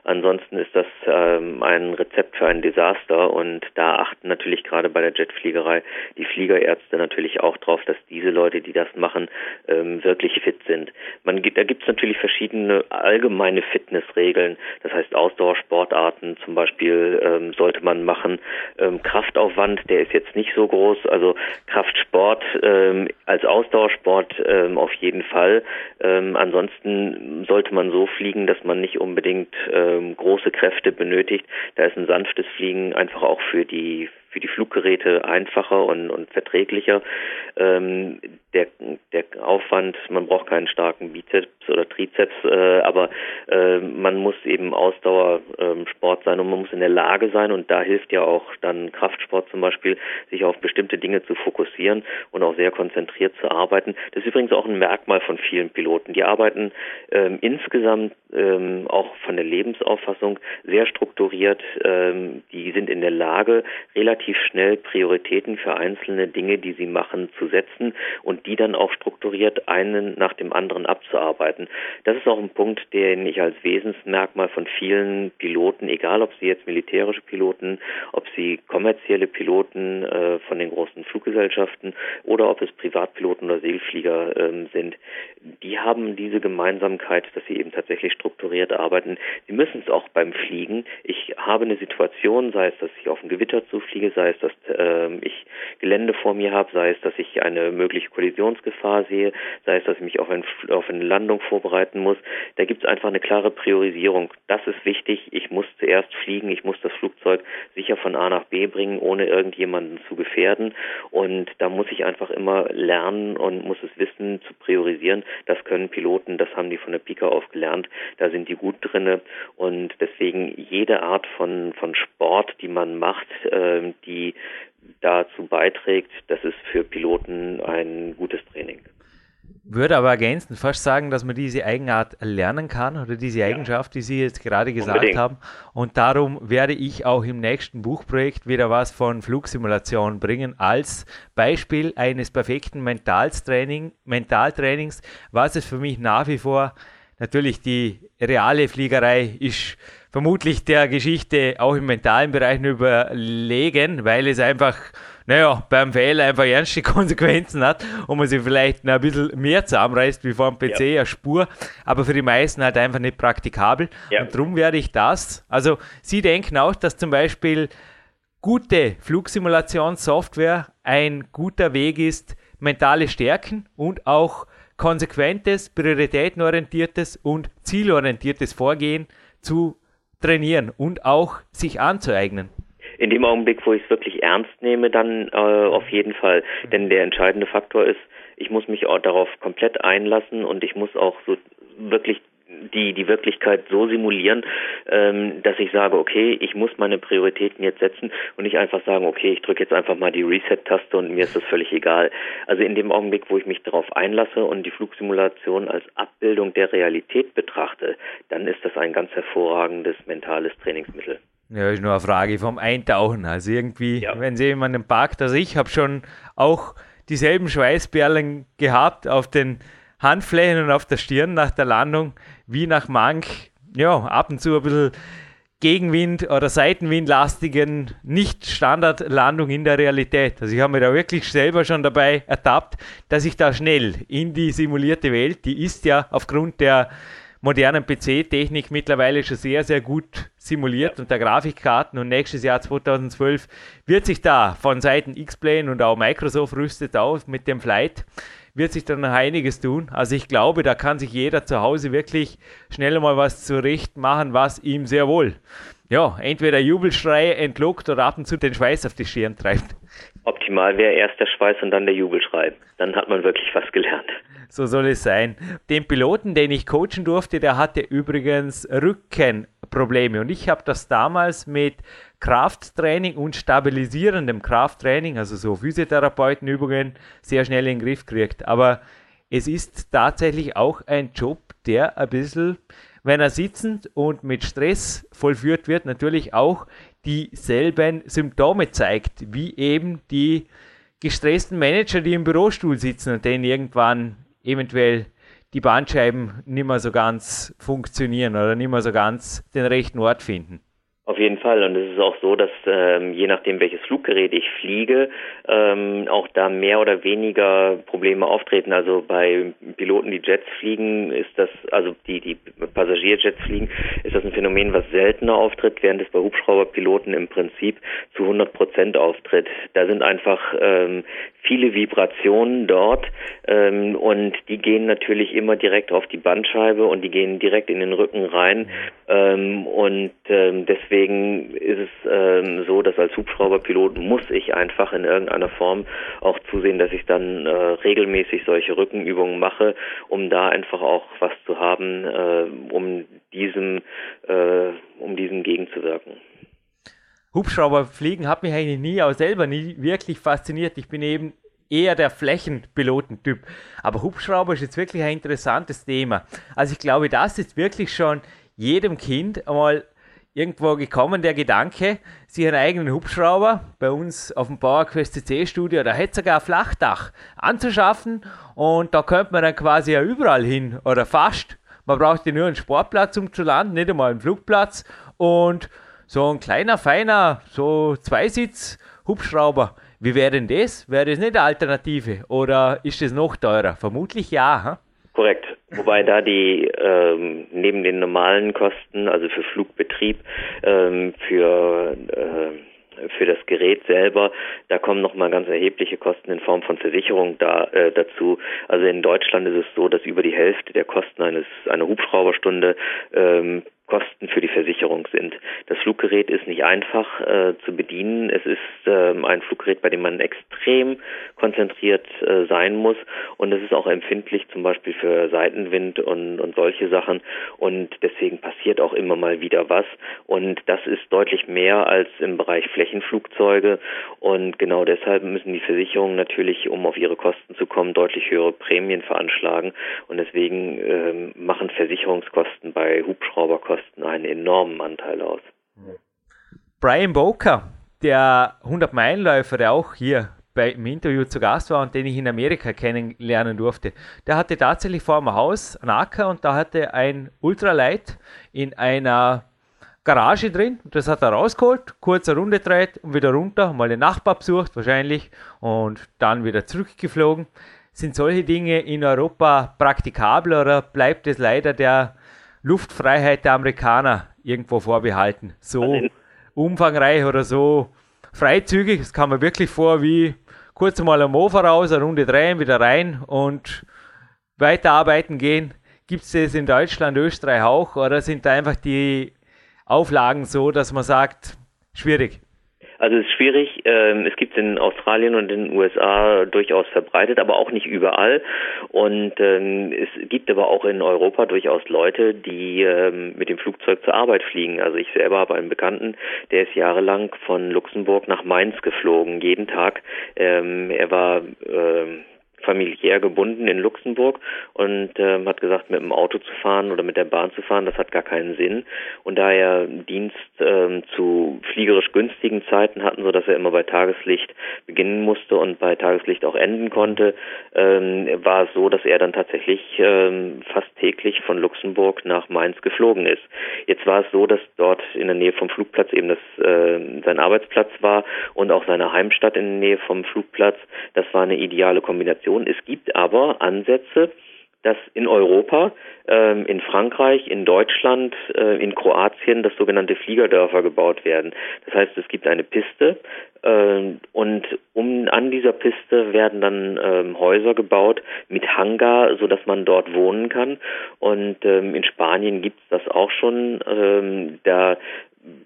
Ähm, ansonsten ist das ähm, ein Rezept für ein Desaster und da achten natürlich gerade bei der Jetfliegerei die Fliegerärzte natürlich auch drauf, dass diese Leute, die das machen, ähm, wirklich fit sind. Man, da gibt es natürlich verschiedene allgemeine Fitnessregeln, das heißt Ausdauersportarten zum Beispiel ähm, sollte man machen. Ähm, Kraftaufwand, der ist jetzt nicht so groß, also Kraftsport ähm, als Ausdauersport auf jeden Fall. ansonsten sollte man so fliegen, dass man nicht unbedingt ähm, große Kräfte benötigt. Da ist ein sanftes Fliegen einfach auch für die für die Fluggeräte einfacher und, und verträglicher. Ähm, der, der Aufwand, man braucht keinen starken Bizeps oder Trizeps, äh, aber äh, man muss eben Ausdauersport ähm, sein und man muss in der Lage sein und da hilft ja auch dann Kraftsport zum Beispiel, sich auf bestimmte Dinge zu fokussieren und auch sehr konzentriert zu arbeiten. Das ist übrigens auch ein Merkmal von vielen Piloten. Die arbeiten ähm, insgesamt ähm, auch von der Lebensauffassung sehr strukturiert. Ähm, die sind in der Lage, relativ schnell Prioritäten für einzelne Dinge, die sie machen, zu setzen und die dann auch strukturiert einen nach dem anderen abzuarbeiten. Das ist auch ein Punkt, den ich als Wesensmerkmal von vielen Piloten, egal ob sie jetzt militärische Piloten, ob sie kommerzielle Piloten äh, von den großen Fluggesellschaften oder ob es Privatpiloten oder Segelflieger äh, sind, die haben diese Gemeinsamkeit, dass sie eben tatsächlich strukturiert arbeiten. Sie müssen es auch beim Fliegen. Ich habe eine Situation, sei es, dass ich auf ein Gewitter zufliege, sei es, dass äh, ich Gelände vor mir habe, sei es, dass ich eine mögliche Kollisionsgefahr sehe, sei es, dass ich mich auf, ein, auf eine Landung vorbereiten muss. Da gibt es einfach eine klare Priorisierung. Das ist wichtig. Ich muss zuerst fliegen, ich muss das Flugzeug sicher von A nach B bringen, ohne irgendjemanden zu gefährden. Und da muss ich einfach immer lernen und muss es wissen zu priorisieren. Das können Piloten, das haben die von der Pika auf gelernt da sind die gut drinne und deswegen jede Art von, von Sport, die man macht, äh, die dazu beiträgt, das ist für Piloten ein gutes Training. Würde aber ergänzen, fast sagen, dass man diese Eigenart lernen kann oder diese Eigenschaft, die Sie jetzt gerade gesagt Unbedingt. haben. Und darum werde ich auch im nächsten Buchprojekt wieder was von Flugsimulation bringen, als Beispiel eines perfekten Mentaltraining, Mentaltrainings, was es für mich nach wie vor natürlich die reale Fliegerei ist vermutlich der Geschichte auch im mentalen Bereich überlegen, weil es einfach, naja, beim Fehler einfach ernste Konsequenzen hat und man sich vielleicht ein bisschen mehr zusammenreißt wie vor dem PC, ja. eine Spur, aber für die meisten halt einfach nicht praktikabel. Ja. Und darum werde ich das, also Sie denken auch, dass zum Beispiel gute Flugsimulationssoftware ein guter Weg ist, mentale Stärken und auch konsequentes, prioritätenorientiertes und zielorientiertes Vorgehen zu trainieren und auch sich anzueignen? In dem Augenblick, wo ich es wirklich ernst nehme, dann äh, auf jeden Fall. Denn der entscheidende Faktor ist, ich muss mich auch darauf komplett einlassen und ich muss auch so wirklich die, die Wirklichkeit so simulieren, ähm, dass ich sage, okay, ich muss meine Prioritäten jetzt setzen und nicht einfach sagen, okay, ich drücke jetzt einfach mal die Reset-Taste und mir ist das völlig egal. Also in dem Augenblick, wo ich mich darauf einlasse und die Flugsimulation als Abbildung der Realität betrachte, dann ist das ein ganz hervorragendes mentales Trainingsmittel. Ja, ist nur eine Frage vom Eintauchen. Also irgendwie, ja. wenn Sie jemanden parkt, also ich habe schon auch dieselben Schweißperlen gehabt auf den Handflächen und auf der Stirn nach der Landung, wie nach manch, ja, ab und zu ein bisschen Gegenwind- oder Seitenwindlastigen Nicht-Standardlandung in der Realität. Also ich habe mir da wirklich selber schon dabei ertappt, dass ich da schnell in die simulierte Welt, die ist ja aufgrund der modernen PC-Technik mittlerweile schon sehr, sehr gut simuliert und der Grafikkarten und nächstes Jahr 2012 wird sich da von Seiten X-Plane und auch Microsoft rüstet auf mit dem Flight wird sich dann noch einiges tun. Also ich glaube, da kann sich jeder zu Hause wirklich schnell mal was zurecht machen, was ihm sehr wohl, ja, entweder Jubelschrei entlockt oder ab und zu den Schweiß auf die Stirn treibt. Optimal wäre erst der Schweiß und dann der Jubelschrei. Dann hat man wirklich was gelernt. So soll es sein. Den Piloten, den ich coachen durfte, der hatte übrigens Rückenprobleme. Und ich habe das damals mit Krafttraining und stabilisierendem Krafttraining, also so Physiotherapeutenübungen, sehr schnell in den Griff kriegt. Aber es ist tatsächlich auch ein Job, der ein bisschen, wenn er sitzend und mit Stress vollführt wird, natürlich auch dieselben Symptome zeigt, wie eben die gestressten Manager, die im Bürostuhl sitzen und denen irgendwann eventuell die Bandscheiben nicht mehr so ganz funktionieren oder nicht mehr so ganz den rechten Ort finden. Auf jeden Fall. Und es ist auch so, dass ähm, je nachdem, welches Fluggerät ich fliege, ähm, auch da mehr oder weniger Probleme auftreten. Also bei Piloten, die Jets fliegen, ist das, also die, die Passagierjets fliegen, ist das ein Phänomen, was seltener auftritt, während es bei Hubschrauberpiloten im Prinzip zu 100 Prozent auftritt. Da sind einfach ähm, viele Vibrationen dort ähm, und die gehen natürlich immer direkt auf die Bandscheibe und die gehen direkt in den Rücken rein. Ähm, und ähm, deswegen deswegen ist es ähm, so, dass als Hubschrauberpilot muss ich einfach in irgendeiner Form auch zusehen, dass ich dann äh, regelmäßig solche Rückenübungen mache, um da einfach auch was zu haben, äh, um diesem, äh, um diesem gegenzuwirken. Hubschrauberfliegen hat mich eigentlich nie, auch selber nie wirklich fasziniert. Ich bin eben eher der Flächenpilotentyp. Aber Hubschrauber ist jetzt wirklich ein interessantes Thema. Also ich glaube, das ist wirklich schon jedem Kind einmal irgendwo gekommen, der Gedanke, sich einen eigenen Hubschrauber bei uns auf dem PowerQuest CC Studio, da hätte sogar ein Flachdach anzuschaffen und da könnte man dann quasi ja überall hin oder fast. Man braucht ja nur einen Sportplatz, um zu landen, nicht einmal einen Flugplatz und so ein kleiner, feiner, so Zweisitz Hubschrauber. Wie wäre denn das? Wäre das nicht eine Alternative oder ist das noch teurer? Vermutlich ja. Hm? Korrekt. Wobei da die ähm, neben den normalen Kosten, also für Flugbetrieb, ähm, für äh, für das Gerät selber, da kommen nochmal ganz erhebliche Kosten in Form von Versicherung da, äh, dazu. Also in Deutschland ist es so, dass über die Hälfte der Kosten eines einer Hubschrauberstunde ähm, Kosten für die Versicherung sind. Das Fluggerät ist nicht einfach äh, zu bedienen. Es ist ähm, ein Fluggerät, bei dem man extrem konzentriert äh, sein muss. Und es ist auch empfindlich zum Beispiel für Seitenwind und, und solche Sachen. Und deswegen passiert auch immer mal wieder was. Und das ist deutlich mehr als im Bereich Flächenflugzeuge. Und genau deshalb müssen die Versicherungen natürlich, um auf ihre Kosten zu kommen, deutlich höhere Prämien veranschlagen. Und deswegen ähm, machen Versicherungskosten bei Hubschrauberkosten Kosten einen enormen Anteil aus. Brian Boker, der 100-Meilenläufer, der auch hier bei, im Interview zu Gast war und den ich in Amerika kennenlernen durfte, der hatte tatsächlich vor dem Haus einen Acker und da hatte ein Ultralight in einer Garage drin. Das hat er rausgeholt, kurze Runde dreht und wieder runter, mal den Nachbar besucht wahrscheinlich und dann wieder zurückgeflogen. Sind solche Dinge in Europa praktikabel oder bleibt es leider der Luftfreiheit der Amerikaner irgendwo vorbehalten. So umfangreich oder so freizügig. Es kam mir wirklich vor wie kurz mal am Mofa raus, eine Runde drehen, wieder rein und weiterarbeiten gehen. Gibt es das in Deutschland, Österreich auch oder sind da einfach die Auflagen so, dass man sagt, schwierig? Also es ist schwierig. Ähm, es gibt es in Australien und in den USA durchaus verbreitet, aber auch nicht überall. Und ähm, es gibt aber auch in Europa durchaus Leute, die ähm, mit dem Flugzeug zur Arbeit fliegen. Also ich selber habe einen Bekannten, der ist jahrelang von Luxemburg nach Mainz geflogen, jeden Tag. er war familiär gebunden in Luxemburg und ähm, hat gesagt, mit dem Auto zu fahren oder mit der Bahn zu fahren, das hat gar keinen Sinn. Und da er Dienst ähm, zu fliegerisch günstigen Zeiten hatten, so dass er immer bei Tageslicht beginnen musste und bei Tageslicht auch enden konnte, ähm, war es so, dass er dann tatsächlich ähm, fast täglich von Luxemburg nach Mainz geflogen ist. Jetzt war es so, dass dort in der Nähe vom Flugplatz eben das äh, sein Arbeitsplatz war und auch seine Heimstatt in der Nähe vom Flugplatz. Das war eine ideale Kombination Situation. Es gibt aber Ansätze, dass in Europa, ähm, in Frankreich, in Deutschland, äh, in Kroatien das sogenannte Fliegerdörfer gebaut werden. Das heißt, es gibt eine Piste äh, und um an dieser Piste werden dann ähm, Häuser gebaut mit Hangar, so dass man dort wohnen kann. Und ähm, in Spanien gibt es das auch schon. Ähm, da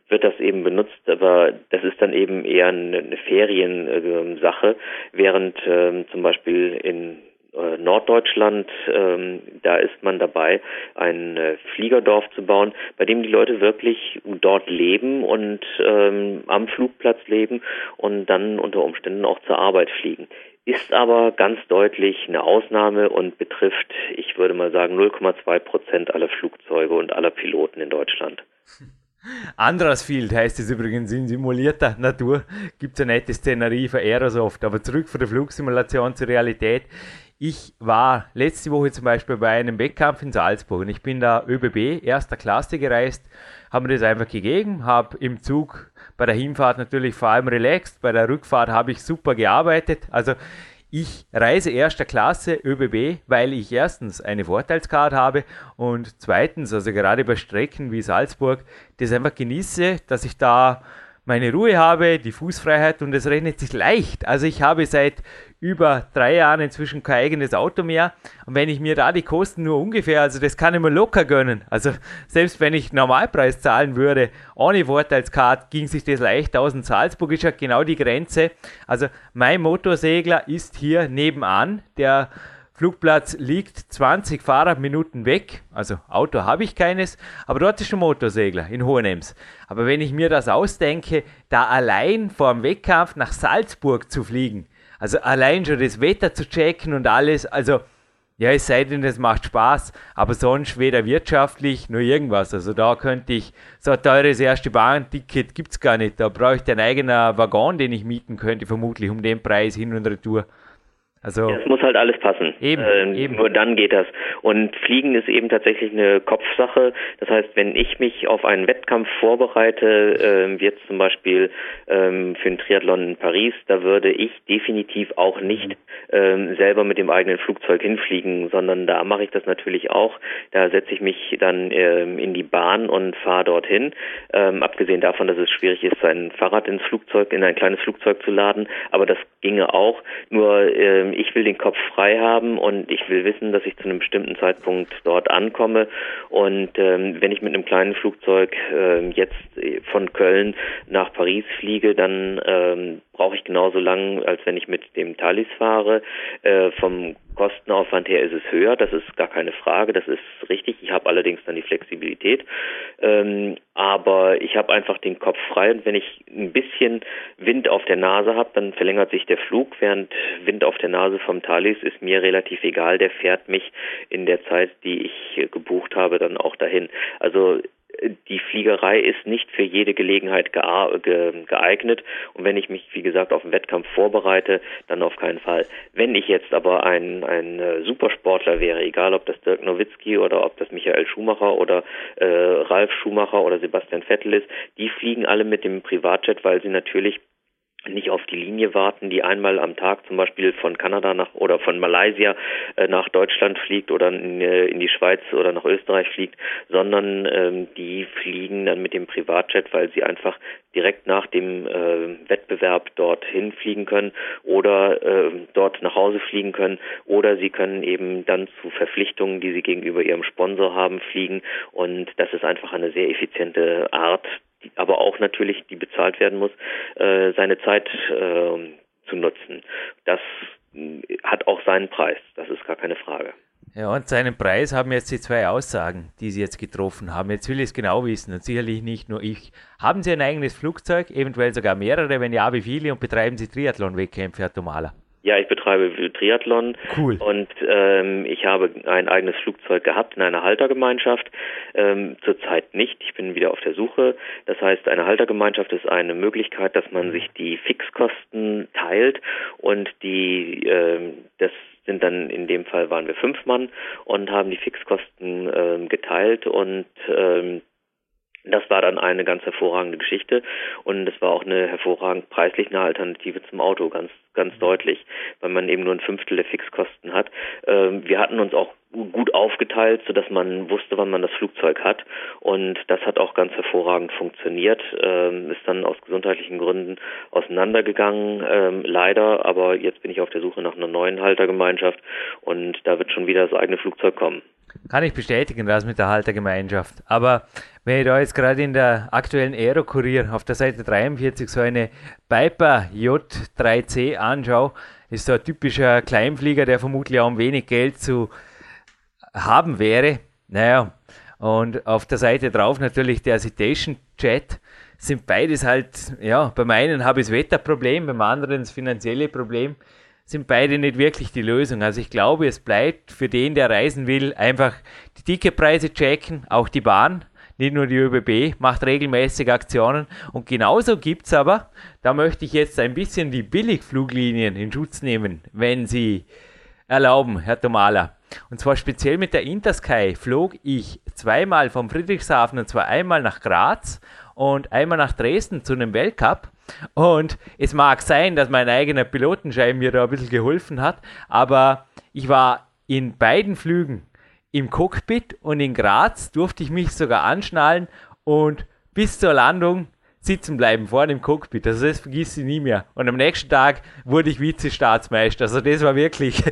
wird das eben benutzt, aber das ist dann eben eher eine, eine Feriensache, während ähm, zum Beispiel in äh, Norddeutschland, ähm, da ist man dabei, ein äh, Fliegerdorf zu bauen, bei dem die Leute wirklich dort leben und ähm, am Flugplatz leben und dann unter Umständen auch zur Arbeit fliegen. Ist aber ganz deutlich eine Ausnahme und betrifft, ich würde mal sagen, 0,2 Prozent aller Flugzeuge und aller Piloten in Deutschland. Anderes Field heißt es übrigens in simulierter Natur. Gibt es eine nette Szenerie für Aerosoft. Aber zurück von der Flugsimulation zur Realität. Ich war letzte Woche zum Beispiel bei einem Wettkampf in Salzburg und ich bin da ÖBB erster Klasse gereist, habe mir das einfach gegeben, habe im Zug bei der Hinfahrt natürlich vor allem relaxed, bei der Rückfahrt habe ich super gearbeitet. Also ich reise erster Klasse ÖBB, weil ich erstens eine Vorteilskarte habe und zweitens, also gerade bei Strecken wie Salzburg, das einfach genieße, dass ich da meine Ruhe habe, die Fußfreiheit und es rechnet sich leicht. Also ich habe seit über drei Jahren inzwischen kein eigenes Auto mehr. Und wenn ich mir da die Kosten nur ungefähr, also das kann ich mir locker gönnen. Also selbst wenn ich Normalpreis zahlen würde, ohne Vorteilskarte, ging sich das leicht aus. Und Salzburg ist ja genau die Grenze. Also mein Motorsegler ist hier nebenan. Der Flugplatz liegt 20 Fahrradminuten weg, also Auto habe ich keines, aber dort ist ein Motorsegler in Hohenems. Aber wenn ich mir das ausdenke, da allein vor dem Wettkampf nach Salzburg zu fliegen, also allein schon das Wetter zu checken und alles, also ja, es sei denn, es macht Spaß, aber sonst weder wirtschaftlich nur irgendwas. Also da könnte ich, so ein teures erste Bahnticket gibt es gar nicht. Da brauche ich einen eigenen Waggon, den ich mieten könnte, vermutlich um den Preis hin und retour. Also es muss halt alles passen. Eben, äh, eben. Nur dann geht das. Und Fliegen ist eben tatsächlich eine Kopfsache. Das heißt, wenn ich mich auf einen Wettkampf vorbereite, äh, jetzt zum Beispiel ähm, für den Triathlon in Paris, da würde ich definitiv auch nicht ähm, selber mit dem eigenen Flugzeug hinfliegen, sondern da mache ich das natürlich auch. Da setze ich mich dann ähm, in die Bahn und fahre dorthin. Ähm, abgesehen davon, dass es schwierig ist, sein Fahrrad ins Flugzeug, in ein kleines Flugzeug zu laden, aber das ginge auch. Nur ähm, ich will den Kopf frei haben und ich will wissen, dass ich zu einem bestimmten Zeitpunkt dort ankomme. Und ähm, wenn ich mit einem kleinen Flugzeug äh, jetzt von Köln nach Paris fliege, dann ähm, brauche ich genauso lang, als wenn ich mit dem Thalys fahre. Äh, vom Kostenaufwand her ist es höher, das ist gar keine Frage, das ist richtig. Ich habe allerdings dann die Flexibilität, ähm, aber ich habe einfach den Kopf frei und wenn ich ein bisschen Wind auf der Nase habe, dann verlängert sich der Flug, während Wind auf der Nase vom Thalys ist mir relativ egal, der fährt mich in der Zeit, die ich gebucht habe, dann auch dahin. Also die Fliegerei ist nicht für jede Gelegenheit geeignet. Und wenn ich mich, wie gesagt, auf den Wettkampf vorbereite, dann auf keinen Fall. Wenn ich jetzt aber ein, ein äh, Supersportler wäre, egal ob das Dirk Nowitzki oder ob das Michael Schumacher oder äh, Ralf Schumacher oder Sebastian Vettel ist, die fliegen alle mit dem Privatjet, weil sie natürlich nicht auf die Linie warten, die einmal am Tag zum Beispiel von Kanada nach oder von Malaysia äh, nach Deutschland fliegt oder in, äh, in, die Schweiz oder nach Österreich fliegt, sondern ähm, die fliegen dann mit dem Privatjet, weil sie einfach direkt nach dem äh, Wettbewerb dorthin fliegen können oder äh, dort nach Hause fliegen können oder sie können eben dann zu Verpflichtungen, die sie gegenüber ihrem Sponsor haben, fliegen. Und das ist einfach eine sehr effiziente Art, aber auch natürlich, die bezahlt werden muss, äh, seine Zeit äh, zu nutzen. Das äh, hat auch seinen Preis, das ist gar keine Frage. Ja, und seinen Preis haben jetzt die zwei Aussagen, die Sie jetzt getroffen haben. Jetzt will ich es genau wissen und sicherlich nicht nur ich. Haben Sie ein eigenes Flugzeug, eventuell sogar mehrere, wenn ja, wie viele und betreiben Sie Triathlon-Wettkämpfe, Herr Tomala? Ja, ich betreibe Triathlon cool. und ähm, ich habe ein eigenes Flugzeug gehabt in einer Haltergemeinschaft. Ähm, zurzeit nicht. Ich bin wieder auf der Suche. Das heißt, eine Haltergemeinschaft ist eine Möglichkeit, dass man sich die Fixkosten teilt und die ähm, das sind dann in dem Fall waren wir fünf Mann und haben die Fixkosten ähm, geteilt und ähm, das war dann eine ganz hervorragende Geschichte und es war auch eine hervorragend preislich eine Alternative zum Auto, ganz ganz mhm. deutlich, weil man eben nur ein Fünftel der Fixkosten hat. Ähm, wir hatten uns auch gut aufgeteilt, so dass man wusste, wann man das Flugzeug hat und das hat auch ganz hervorragend funktioniert. Ähm, ist dann aus gesundheitlichen Gründen auseinandergegangen, ähm, leider, aber jetzt bin ich auf der Suche nach einer neuen Haltergemeinschaft und da wird schon wieder das eigene Flugzeug kommen. Kann ich bestätigen, das mit der Haltergemeinschaft. Aber wenn ich da jetzt gerade in der aktuellen Aero-Kurier auf der Seite 43 so eine Piper J3C anschaue, ist so ein typischer Kleinflieger, der vermutlich auch um wenig Geld zu haben wäre. Naja, und auf der Seite drauf natürlich der Citation Jet. Sind beides halt, ja, beim einen habe ich das Wetterproblem, beim anderen das finanzielle Problem sind beide nicht wirklich die Lösung. Also ich glaube, es bleibt für den, der reisen will, einfach die Ticketpreise checken, auch die Bahn, nicht nur die ÖBB, macht regelmäßig Aktionen. Und genauso gibt es aber, da möchte ich jetzt ein bisschen die Billigfluglinien in Schutz nehmen, wenn Sie erlauben, Herr Tomala. Und zwar speziell mit der Intersky flog ich zweimal vom Friedrichshafen und zwar einmal nach Graz und einmal nach Dresden zu einem Weltcup. Und es mag sein, dass mein eigener Pilotenschein mir da ein bisschen geholfen hat, aber ich war in beiden Flügen im Cockpit und in Graz durfte ich mich sogar anschnallen und bis zur Landung sitzen bleiben vorne im Cockpit. Also das vergiss ich nie mehr. Und am nächsten Tag wurde ich Vize-Staatsmeister. Also das war wirklich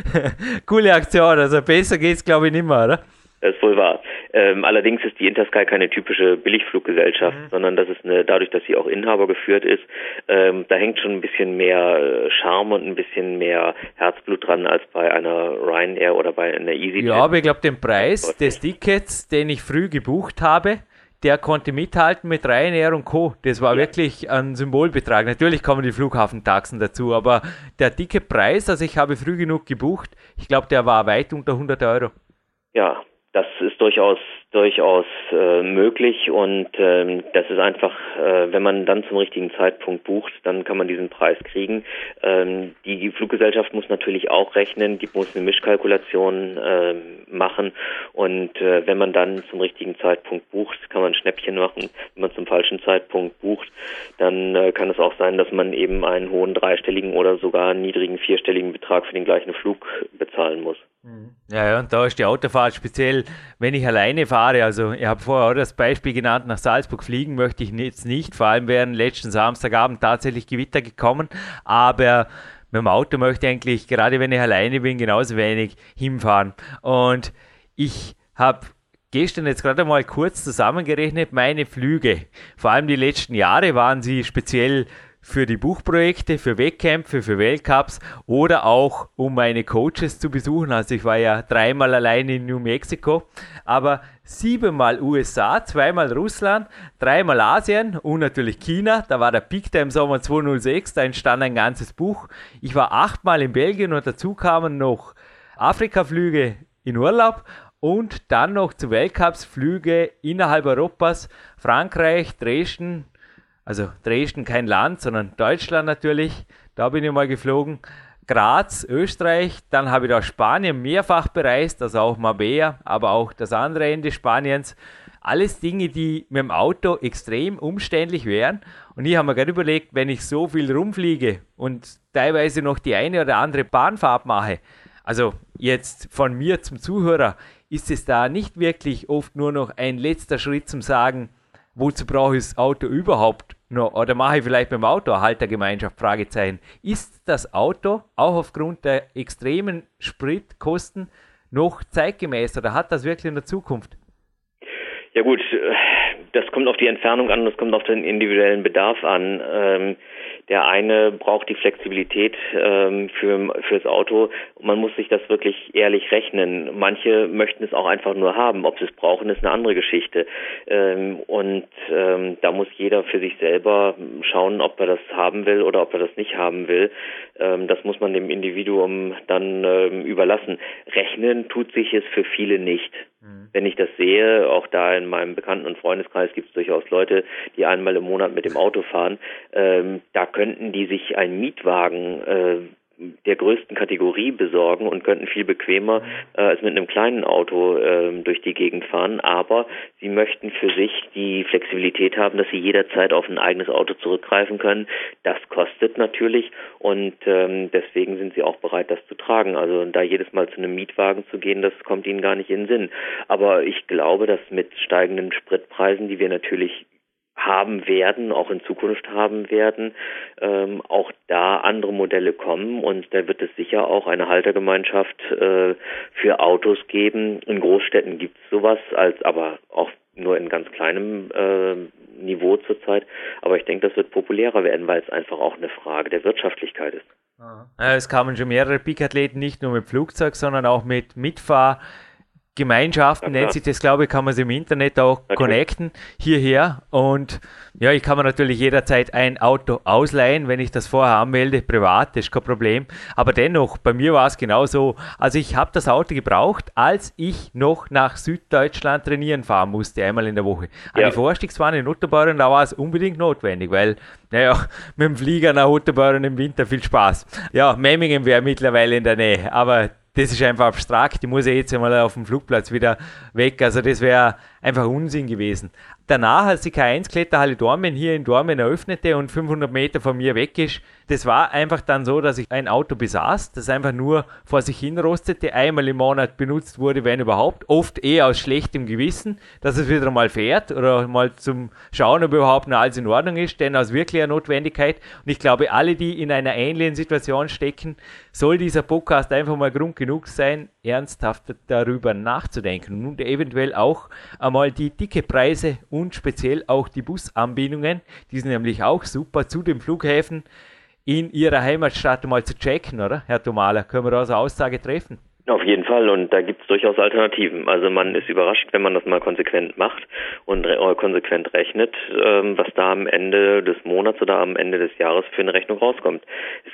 coole Aktion. Also besser geht's glaube ich nicht mehr, oder? Das ist wohl wahr. Ähm, allerdings ist die Intersky keine typische Billigfluggesellschaft, mhm. sondern das ist eine, dadurch, dass sie auch Inhaber geführt ist, ähm, da hängt schon ein bisschen mehr äh, Charme und ein bisschen mehr Herzblut dran als bei einer Ryanair oder bei einer EasyJet. Ja, aber ich glaube, den Preis des Tickets, den ich früh gebucht habe, der konnte mithalten mit Ryanair und Co. Das war ja. wirklich ein Symbolbetrag. Natürlich kommen die Flughafentaxen dazu, aber der dicke Preis, also ich habe früh genug gebucht, ich glaube, der war weit unter 100 Euro. Ja, das ist durchaus durchaus äh, möglich und ähm, das ist einfach, äh, wenn man dann zum richtigen Zeitpunkt bucht, dann kann man diesen Preis kriegen. Ähm, die Fluggesellschaft muss natürlich auch rechnen, die muss eine Mischkalkulation äh, machen und äh, wenn man dann zum richtigen Zeitpunkt bucht, kann man Schnäppchen machen. Wenn man zum falschen Zeitpunkt bucht, dann äh, kann es auch sein, dass man eben einen hohen dreistelligen oder sogar niedrigen vierstelligen Betrag für den gleichen Flug bezahlen muss. Mhm. Ja, ja, und da ist die Autofahrt speziell, wenn ich alleine fahre. Also, ich habe vorher auch das Beispiel genannt, nach Salzburg fliegen möchte ich jetzt nicht. Vor allem wären letzten Samstagabend tatsächlich Gewitter gekommen. Aber mit dem Auto möchte ich eigentlich, gerade wenn ich alleine bin, genauso wenig hinfahren. Und ich habe gestern jetzt gerade mal kurz zusammengerechnet, meine Flüge. Vor allem die letzten Jahre waren sie speziell für die Buchprojekte, für Wettkämpfe, für Weltcups oder auch um meine Coaches zu besuchen. Also ich war ja dreimal allein in New Mexico, aber siebenmal USA, zweimal Russland, dreimal Asien und natürlich China. Da war der Peak Time Sommer 206, da entstand ein ganzes Buch. Ich war achtmal in Belgien und dazu kamen noch Afrika-Flüge in Urlaub und dann noch zu Weltcups Flüge innerhalb Europas, Frankreich, Dresden, also Dresden kein Land, sondern Deutschland natürlich. Da bin ich mal geflogen. Graz, Österreich, dann habe ich da Spanien mehrfach bereist, also auch Marbella, aber auch das andere Ende Spaniens. Alles Dinge, die mit dem Auto extrem umständlich wären. Und ich habe mir gerade überlegt, wenn ich so viel rumfliege und teilweise noch die eine oder andere Bahnfahrt mache, also jetzt von mir zum Zuhörer, ist es da nicht wirklich oft nur noch ein letzter Schritt zum Sagen, wozu brauche ich das Auto überhaupt? No, oder mache ich vielleicht beim Auto Haltergemeinschaft? Fragezeichen. Ist das Auto auch aufgrund der extremen Spritkosten noch zeitgemäß oder hat das wirklich in der Zukunft? Ja gut, äh, das kommt auf die Entfernung an, das kommt auf den individuellen Bedarf an. Der eine braucht die Flexibilität ähm, für fürs Auto. Man muss sich das wirklich ehrlich rechnen. Manche möchten es auch einfach nur haben. Ob sie es brauchen, ist eine andere Geschichte. Ähm, und ähm, da muss jeder für sich selber schauen, ob er das haben will oder ob er das nicht haben will. Ähm, das muss man dem Individuum dann ähm, überlassen. Rechnen tut sich es für viele nicht. Mhm. Wenn ich das sehe, auch da in meinem Bekannten- und Freundeskreis gibt es durchaus Leute, die einmal im Monat mit dem Auto fahren. Ähm, da könnten die sich einen Mietwagen äh, der größten Kategorie besorgen und könnten viel bequemer äh, als mit einem kleinen Auto äh, durch die Gegend fahren. Aber sie möchten für sich die Flexibilität haben, dass sie jederzeit auf ein eigenes Auto zurückgreifen können. Das kostet natürlich und ähm, deswegen sind sie auch bereit, das zu tragen. Also da jedes Mal zu einem Mietwagen zu gehen, das kommt ihnen gar nicht in den Sinn. Aber ich glaube, dass mit steigenden Spritpreisen, die wir natürlich haben werden, auch in Zukunft haben werden, ähm, auch da andere Modelle kommen und da wird es sicher auch eine Haltergemeinschaft äh, für Autos geben. In Großstädten gibt es sowas, als aber auch nur in ganz kleinem äh, Niveau zurzeit. Aber ich denke, das wird populärer werden, weil es einfach auch eine Frage der Wirtschaftlichkeit ist. Es kamen schon mehrere Peak-Athleten nicht nur mit Flugzeug, sondern auch mit Mitfahr- Gemeinschaften nennt sich das, glaube ich, kann man es im Internet auch okay. connecten hierher. Und ja, ich kann mir natürlich jederzeit ein Auto ausleihen, wenn ich das vorher anmelde, privat, das ist kein Problem. Aber dennoch, bei mir war es genauso. Also ich habe das Auto gebraucht, als ich noch nach Süddeutschland trainieren fahren musste, einmal in der Woche. An ja. die Vorstiegsbahn in Utterbeuren, da war es unbedingt notwendig, weil, naja, mit dem Flieger nach Utterbeuren im Winter viel Spaß. Ja, Memmingen wäre mittlerweile in der Nähe, aber das ist einfach abstrakt. Die muss jetzt einmal auf dem Flugplatz wieder weg. Also das wäre einfach Unsinn gewesen. Danach, als die K1-Kletterhalle Dormen hier in Dormen eröffnete und 500 Meter von mir weg ist, das war einfach dann so, dass ich ein Auto besaß, das einfach nur vor sich hin rostete, einmal im Monat benutzt wurde, wenn überhaupt, oft eher aus schlechtem Gewissen, dass es wieder mal fährt oder mal zum Schauen, ob überhaupt noch alles in Ordnung ist, denn aus wirklicher Notwendigkeit. Und ich glaube, alle, die in einer ähnlichen Situation stecken, soll dieser Podcast einfach mal Grund genug sein, ernsthaft darüber nachzudenken und eventuell auch einmal die dicke Preise und speziell auch die Busanbindungen, die sind nämlich auch super zu den Flughäfen in ihrer Heimatstadt mal zu checken, oder? Herr Tomala, können wir da so Aussage treffen? Auf jeden Fall und da gibt es durchaus Alternativen. Also man ist überrascht, wenn man das mal konsequent macht und re äh, konsequent rechnet, ähm, was da am Ende des Monats oder am Ende des Jahres für eine Rechnung rauskommt.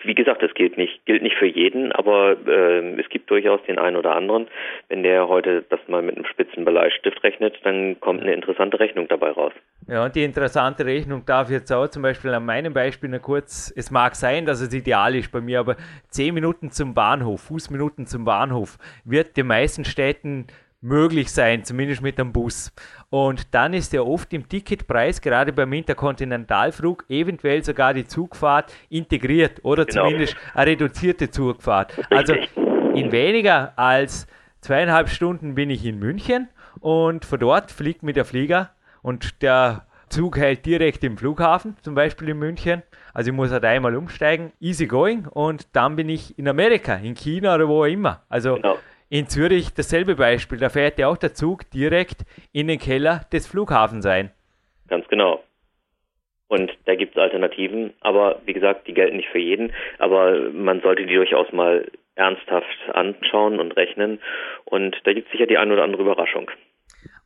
Wie gesagt, das gilt nicht, gilt nicht für jeden, aber äh, es gibt durchaus den einen oder anderen. Wenn der heute das mal mit einem spitzen Bleistift rechnet, dann kommt eine interessante Rechnung dabei raus. Ja, und die interessante Rechnung darf jetzt auch zum Beispiel an meinem Beispiel nur kurz, es mag sein, dass es ideal ist bei mir, aber 10 Minuten zum Bahnhof, Fußminuten zum Bahnhof wird den meisten Städten möglich sein, zumindest mit dem Bus. Und dann ist ja oft im Ticketpreis, gerade beim Interkontinentalflug, eventuell sogar die Zugfahrt integriert oder genau. zumindest eine reduzierte Zugfahrt. Also in weniger als zweieinhalb Stunden bin ich in München und von dort fliegt mir der Flieger und der Zug hält direkt im Flughafen, zum Beispiel in München. Also ich muss halt einmal umsteigen, easy going und dann bin ich in Amerika, in China oder wo auch immer. Also genau. in Zürich dasselbe Beispiel, da fährt ja auch der Zug direkt in den Keller des Flughafens ein. Ganz genau. Und da gibt es Alternativen, aber wie gesagt, die gelten nicht für jeden, aber man sollte die durchaus mal ernsthaft anschauen und rechnen. Und da gibt es sicher die eine oder andere Überraschung.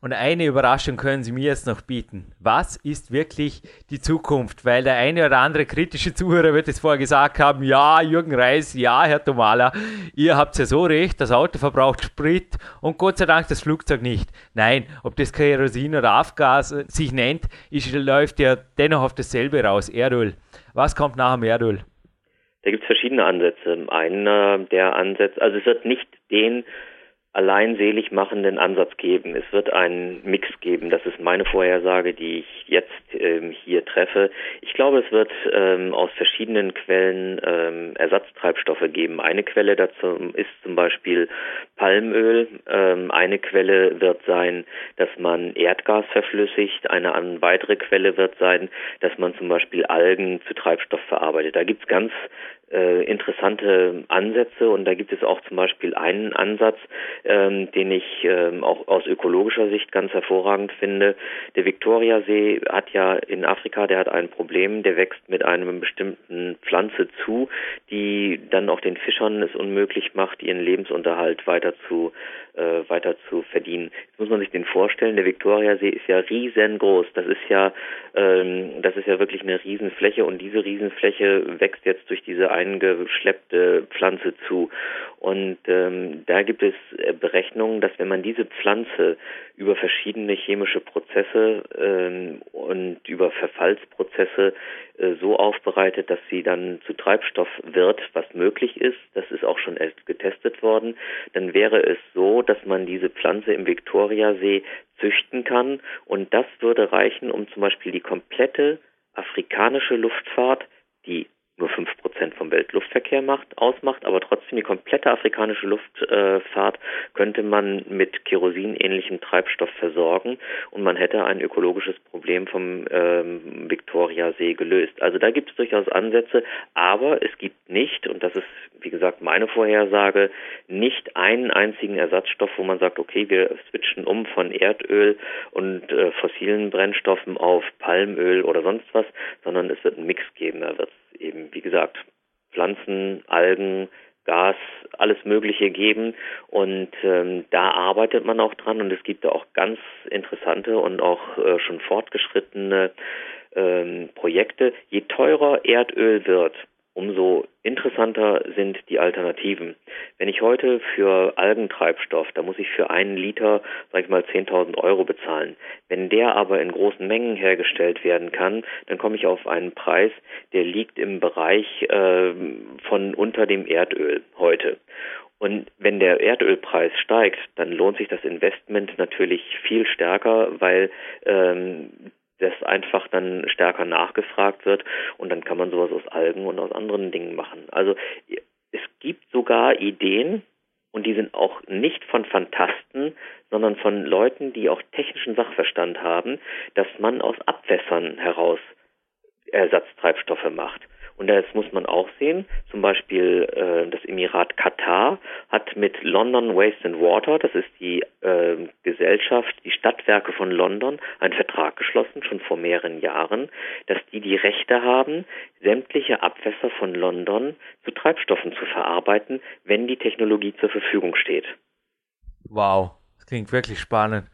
Und eine Überraschung können Sie mir jetzt noch bieten. Was ist wirklich die Zukunft? Weil der eine oder andere kritische Zuhörer wird es vorher gesagt haben, ja, Jürgen Reis, ja, Herr Tomala, ihr habt ja so recht, das Auto verbraucht Sprit und Gott sei Dank das Flugzeug nicht. Nein, ob das Kerosin oder Afgas sich nennt, ist, läuft ja dennoch auf dasselbe raus, Erdöl. Was kommt nach dem Erdöl? Da gibt es verschiedene Ansätze. Einer der Ansätze, also es wird nicht den allein selig machenden Ansatz geben. Es wird einen Mix geben. Das ist meine Vorhersage, die ich jetzt ähm, hier treffe. Ich glaube, es wird ähm, aus verschiedenen Quellen ähm, Ersatztreibstoffe geben. Eine Quelle dazu ist zum Beispiel Palmöl. Ähm, eine Quelle wird sein, dass man Erdgas verflüssigt. Eine weitere Quelle wird sein, dass man zum Beispiel Algen zu Treibstoff verarbeitet. Da gibt es ganz äh, interessante Ansätze und da gibt es auch zum Beispiel einen Ansatz, ähm, den ich ähm, auch aus ökologischer Sicht ganz hervorragend finde. Der Viktoriasee hat ja in Afrika, der hat ein Problem, der wächst mit einer bestimmten Pflanze zu, die dann auch den Fischern es unmöglich macht, ihren Lebensunterhalt weiter zu äh, weiter zu verdienen. Jetzt muss man sich den vorstellen, der Viktoriasee ist ja riesengroß. Das ist ja, ähm, das ist ja wirklich eine Riesenfläche und diese Riesenfläche wächst jetzt durch diese eingeschleppte Pflanze zu. Und ähm, da gibt es äh, Berechnungen, dass wenn man diese Pflanze über verschiedene chemische Prozesse ähm, und über Verfallsprozesse äh, so aufbereitet, dass sie dann zu Treibstoff wird, was möglich ist, das ist auch schon getestet worden, dann wäre es so, dass man diese Pflanze im Viktoriasee züchten kann und das würde reichen, um zum Beispiel die komplette afrikanische Luftfahrt, die nur 5% vom Weltluftverkehr macht, ausmacht, aber trotzdem die komplette afrikanische Luftfahrt könnte man mit kerosinähnlichem Treibstoff versorgen und man hätte ein ökologisches Problem vom ähm, Viktoriasee gelöst. Also da gibt es durchaus Ansätze, aber es gibt nicht, und das ist wie gesagt meine Vorhersage, nicht einen einzigen Ersatzstoff, wo man sagt, okay, wir switchen um von Erdöl und äh, fossilen Brennstoffen auf Palmöl oder sonst was, sondern es wird einen Mix geben. Da wird wie gesagt, Pflanzen, Algen, Gas, alles Mögliche geben und ähm, da arbeitet man auch dran und es gibt da auch ganz interessante und auch äh, schon fortgeschrittene ähm, Projekte. Je teurer Erdöl wird, umso interessanter sind die Alternativen. Wenn ich heute für Algentreibstoff, da muss ich für einen Liter, sag ich mal, 10.000 Euro bezahlen. Wenn der aber in großen Mengen hergestellt werden kann, dann komme ich auf einen Preis, der liegt im Bereich äh, von unter dem Erdöl heute. Und wenn der Erdölpreis steigt, dann lohnt sich das Investment natürlich viel stärker, weil ähm, das einfach dann stärker nachgefragt wird und dann kann man sowas aus Algen und aus anderen Dingen machen. Also es gibt sogar Ideen und die sind auch nicht von Fantasten, sondern von Leuten, die auch technischen Sachverstand haben, dass man aus Abwässern heraus Ersatztreibstoffe macht. Und das muss man auch sehen. Zum Beispiel äh, das Emirat Katar hat mit London Waste and Water, das ist die äh, Gesellschaft, die Stadtwerke von London, einen Vertrag geschlossen, schon vor mehreren Jahren, dass die die Rechte haben, sämtliche Abwässer von London zu Treibstoffen zu verarbeiten, wenn die Technologie zur Verfügung steht. Wow, das klingt wirklich spannend.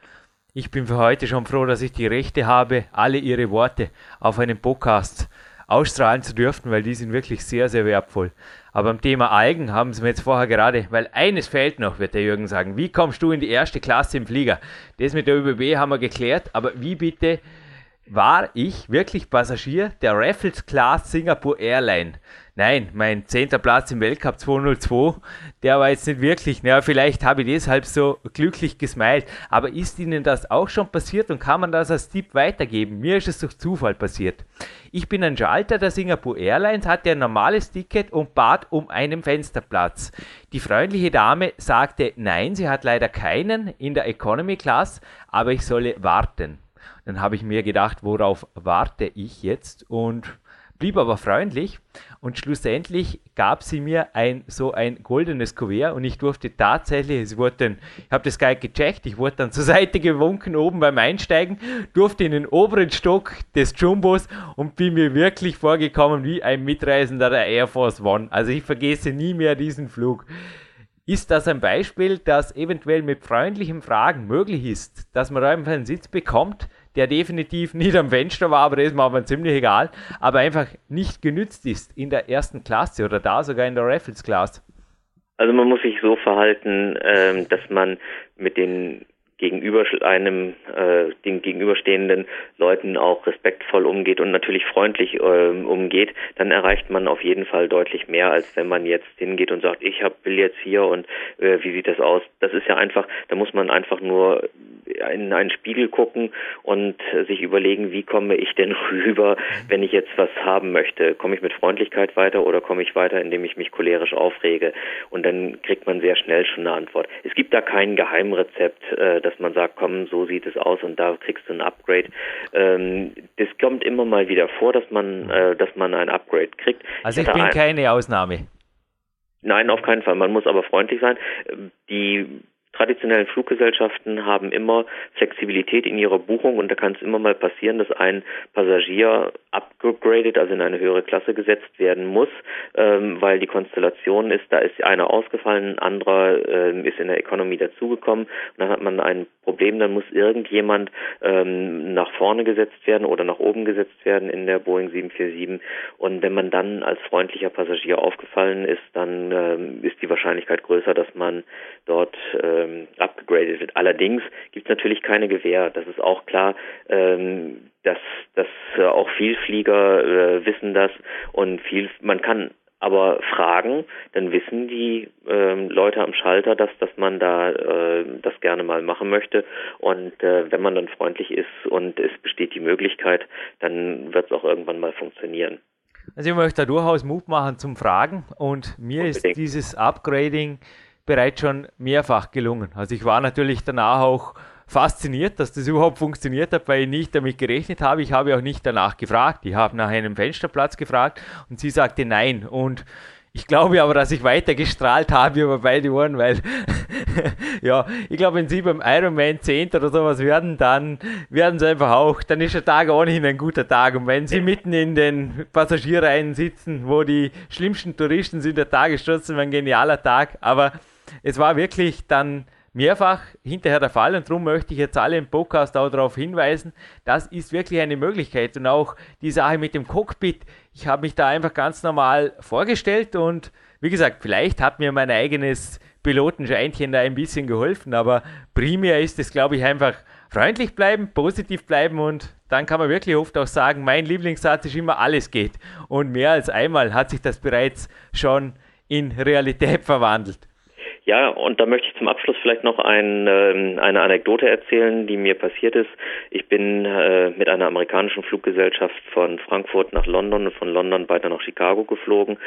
Ich bin für heute schon froh, dass ich die Rechte habe, alle Ihre Worte auf einem Podcast ausstrahlen zu dürfen, weil die sind wirklich sehr, sehr wertvoll. Aber beim Thema Algen haben Sie mir jetzt vorher gerade, weil eines fehlt noch, wird der Jürgen sagen. Wie kommst du in die erste Klasse im Flieger? Das mit der ÖBB haben wir geklärt, aber wie bitte war ich wirklich Passagier der Raffles Class Singapore Airline? Nein, mein zehnter Platz im Weltcup 202, der war jetzt nicht wirklich, naja, vielleicht habe ich deshalb so glücklich gesmiled, aber ist Ihnen das auch schon passiert und kann man das als Tipp weitergeben? Mir ist es durch Zufall passiert. Ich bin ein Schalter der Singapore Airlines, hatte ein normales Ticket und bat um einen Fensterplatz. Die freundliche Dame sagte, nein, sie hat leider keinen in der Economy Class, aber ich solle warten. Dann habe ich mir gedacht, worauf warte ich jetzt? Und blieb aber freundlich und schlussendlich gab sie mir ein so ein goldenes Kuvert und ich durfte tatsächlich, es wurde dann, ich habe das Guide gecheckt, ich wurde dann zur Seite gewunken oben beim Einsteigen, durfte in den oberen Stock des Jumbos und bin mir wirklich vorgekommen wie ein Mitreisender der Air Force One. Also ich vergesse nie mehr diesen Flug. Ist das ein Beispiel, dass eventuell mit freundlichen Fragen möglich ist, dass man einfach einen Sitz bekommt, der definitiv nicht am Fenster war, aber das ist mir aber ziemlich egal, aber einfach nicht genützt ist in der ersten Klasse oder da sogar in der Raffles Class? Also man muss sich so verhalten, ähm, dass man mit den gegenüber einem äh, den gegenüberstehenden Leuten auch respektvoll umgeht und natürlich freundlich äh, umgeht, dann erreicht man auf jeden Fall deutlich mehr, als wenn man jetzt hingeht und sagt, ich hab, will jetzt hier und äh, wie sieht das aus? Das ist ja einfach, da muss man einfach nur in einen Spiegel gucken und sich überlegen, wie komme ich denn rüber, wenn ich jetzt was haben möchte? Komme ich mit Freundlichkeit weiter oder komme ich weiter, indem ich mich cholerisch aufrege? Und dann kriegt man sehr schnell schon eine Antwort. Es gibt da kein Geheimrezept, äh, dass man sagt, komm, so sieht es aus und da kriegst du ein Upgrade. Ähm, das kommt immer mal wieder vor, dass man, äh, dass man ein Upgrade kriegt. Also ich, ich bin keine Ausnahme. Nein, auf keinen Fall. Man muss aber freundlich sein. Die traditionellen Fluggesellschaften haben immer Flexibilität in ihrer Buchung und da kann es immer mal passieren, dass ein Passagier upgraded, also in eine höhere Klasse gesetzt werden muss, ähm, weil die Konstellation ist, da ist einer ausgefallen, ein anderer ähm, ist in der Economy dazugekommen und dann hat man ein Problem, dann muss irgendjemand ähm, nach vorne gesetzt werden oder nach oben gesetzt werden in der Boeing 747 und wenn man dann als freundlicher Passagier aufgefallen ist, dann ähm, ist die Wahrscheinlichkeit größer, dass man dort äh, ähm, abgegradet wird. Allerdings gibt es natürlich keine Gewähr. Das ist auch klar, ähm, dass, dass äh, auch Vielflieger äh, wissen das und viel, man kann aber fragen, dann wissen die ähm, Leute am Schalter, dass, dass man da äh, das gerne mal machen möchte. Und äh, wenn man dann freundlich ist und es besteht die Möglichkeit, dann wird es auch irgendwann mal funktionieren. Also ich möchte da durchaus Mut machen zum Fragen und mir Unbedingt. ist dieses Upgrading bereits schon mehrfach gelungen. Also ich war natürlich danach auch fasziniert, dass das überhaupt funktioniert hat, weil ich nicht damit gerechnet habe. Ich habe auch nicht danach gefragt. Ich habe nach einem Fensterplatz gefragt und sie sagte nein. Und ich glaube aber, dass ich weiter gestrahlt habe über beide Ohren, weil ja, ich glaube, wenn sie beim Ironman 10 oder sowas werden, dann werden sie einfach auch, dann ist der Tag ohnehin ein guter Tag. Und wenn sie mitten in den Passagierreihen sitzen, wo die schlimmsten Touristen sind, der Tag ist trotzdem ein genialer Tag. Aber es war wirklich dann mehrfach hinterher der Fall und darum möchte ich jetzt alle im Podcast auch darauf hinweisen, das ist wirklich eine Möglichkeit und auch die Sache mit dem Cockpit, ich habe mich da einfach ganz normal vorgestellt und wie gesagt, vielleicht hat mir mein eigenes Pilotenscheinchen da ein bisschen geholfen, aber primär ist es, glaube ich, einfach freundlich bleiben, positiv bleiben und dann kann man wirklich oft auch sagen, mein Lieblingssatz ist immer alles geht und mehr als einmal hat sich das bereits schon in Realität verwandelt. Ja, und da möchte ich zum Abschluss vielleicht noch ein, äh, eine Anekdote erzählen, die mir passiert ist. Ich bin äh, mit einer amerikanischen Fluggesellschaft von Frankfurt nach London und von London weiter nach Chicago geflogen.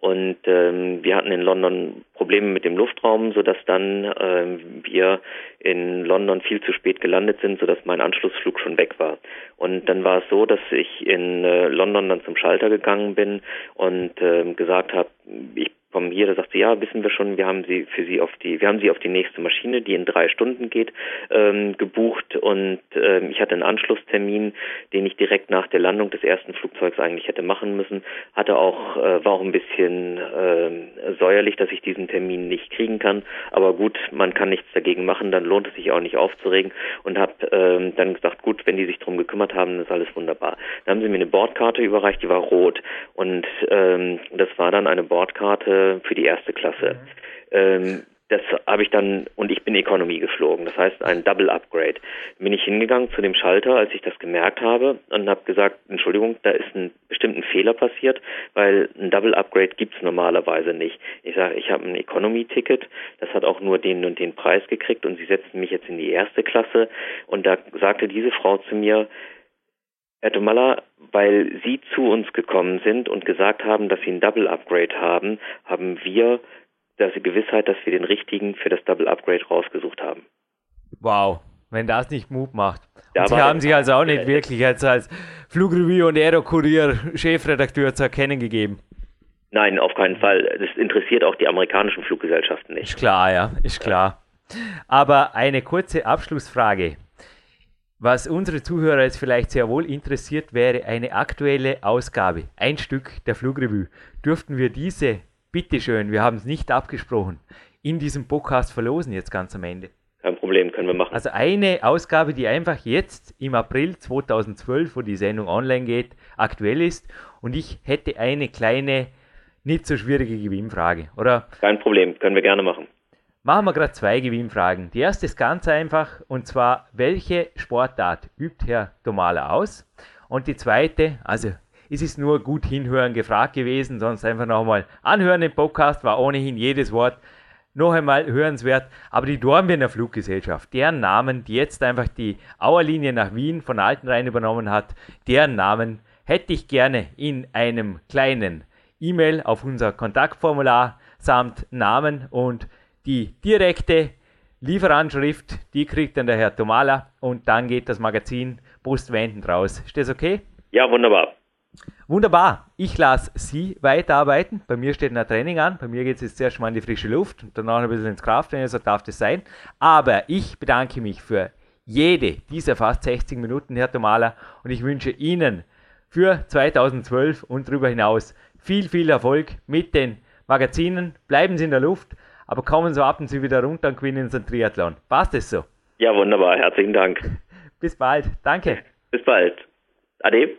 Und ähm, wir hatten in London Probleme mit dem Luftraum, sodass dann äh, wir in London viel zu spät gelandet sind, sodass mein Anschlussflug schon weg war. Und dann war es so, dass ich in äh, London dann zum Schalter gegangen bin und äh, gesagt habe, ich kommen hier, da sagt sie, ja, wissen wir schon, wir haben sie für sie auf die, wir haben sie auf die nächste Maschine, die in drei Stunden geht, ähm, gebucht und ähm, ich hatte einen Anschlusstermin, den ich direkt nach der Landung des ersten Flugzeugs eigentlich hätte machen müssen, hatte auch, äh, war auch ein bisschen äh, säuerlich, dass ich diesen Termin nicht kriegen kann, aber gut, man kann nichts dagegen machen, dann lohnt es sich auch nicht aufzuregen. Und habe ähm, dann gesagt, gut, wenn die sich drum gekümmert haben, ist alles wunderbar. Dann haben sie mir eine Bordkarte überreicht, die war rot. Und ähm, das war dann eine Bordkarte für die erste Klasse. Mhm. Ähm, das habe ich dann, und ich bin Economy geflogen, das heißt ein Double Upgrade. Bin ich hingegangen zu dem Schalter, als ich das gemerkt habe und habe gesagt, Entschuldigung, da ist ein bestimmten Fehler passiert, weil ein Double Upgrade gibt's normalerweise nicht. Ich sage, ich habe ein Economy-Ticket, das hat auch nur den und den Preis gekriegt und sie setzten mich jetzt in die erste Klasse und da sagte diese Frau zu mir, Herr Tomalla, weil Sie zu uns gekommen sind und gesagt haben, dass Sie ein Double Upgrade haben, haben wir die Gewissheit, dass wir den richtigen für das Double Upgrade rausgesucht haben. Wow. wenn das nicht Mut macht. Und Sie haben sich also auch nicht wirklich als, als Flugrevue und Aerokurier Chefredakteur zu erkennen gegeben. Nein, auf keinen Fall. Das interessiert auch die amerikanischen Fluggesellschaften nicht. Ist klar, ja, ist klar. Aber eine kurze Abschlussfrage. Was unsere Zuhörer jetzt vielleicht sehr wohl interessiert, wäre eine aktuelle Ausgabe, ein Stück der Flugrevue. Dürften wir diese, bitteschön, wir haben es nicht abgesprochen, in diesem Podcast verlosen jetzt ganz am Ende? Kein Problem, können wir machen. Also eine Ausgabe, die einfach jetzt im April 2012, wo die Sendung online geht, aktuell ist. Und ich hätte eine kleine, nicht so schwierige Gewinnfrage, oder? Kein Problem, können wir gerne machen. Machen wir gerade zwei Gewinnfragen. Die erste ist ganz einfach, und zwar, welche Sportart übt Herr Domala aus? Und die zweite, also es ist nur gut hinhören gefragt gewesen, sonst einfach nochmal anhören. Im Podcast war ohnehin jedes Wort noch einmal hörenswert. Aber die Dornbirner Fluggesellschaft, deren Namen, die jetzt einfach die Auerlinie nach Wien von Altenrhein übernommen hat, deren Namen hätte ich gerne in einem kleinen E-Mail auf unser Kontaktformular samt Namen und die direkte Lieferanschrift, die kriegt dann der Herr Tomala und dann geht das Magazin postwendend raus. Ist das okay? Ja, wunderbar. Wunderbar. Ich lasse Sie weiterarbeiten. Bei mir steht ein Training an. Bei mir geht es jetzt zuerst mal in die frische Luft und danach ein bisschen ins Krafttraining, so darf das sein. Aber ich bedanke mich für jede dieser fast 60 Minuten, Herr Tomala, und ich wünsche Ihnen für 2012 und darüber hinaus viel, viel Erfolg mit den Magazinen. Bleiben Sie in der Luft, aber kommen Sie ab und zu wieder runter und gewinnen Sie einen Triathlon. Passt es so? Ja, wunderbar. Herzlichen Dank. Bis bald. Danke. Bis bald. Ade.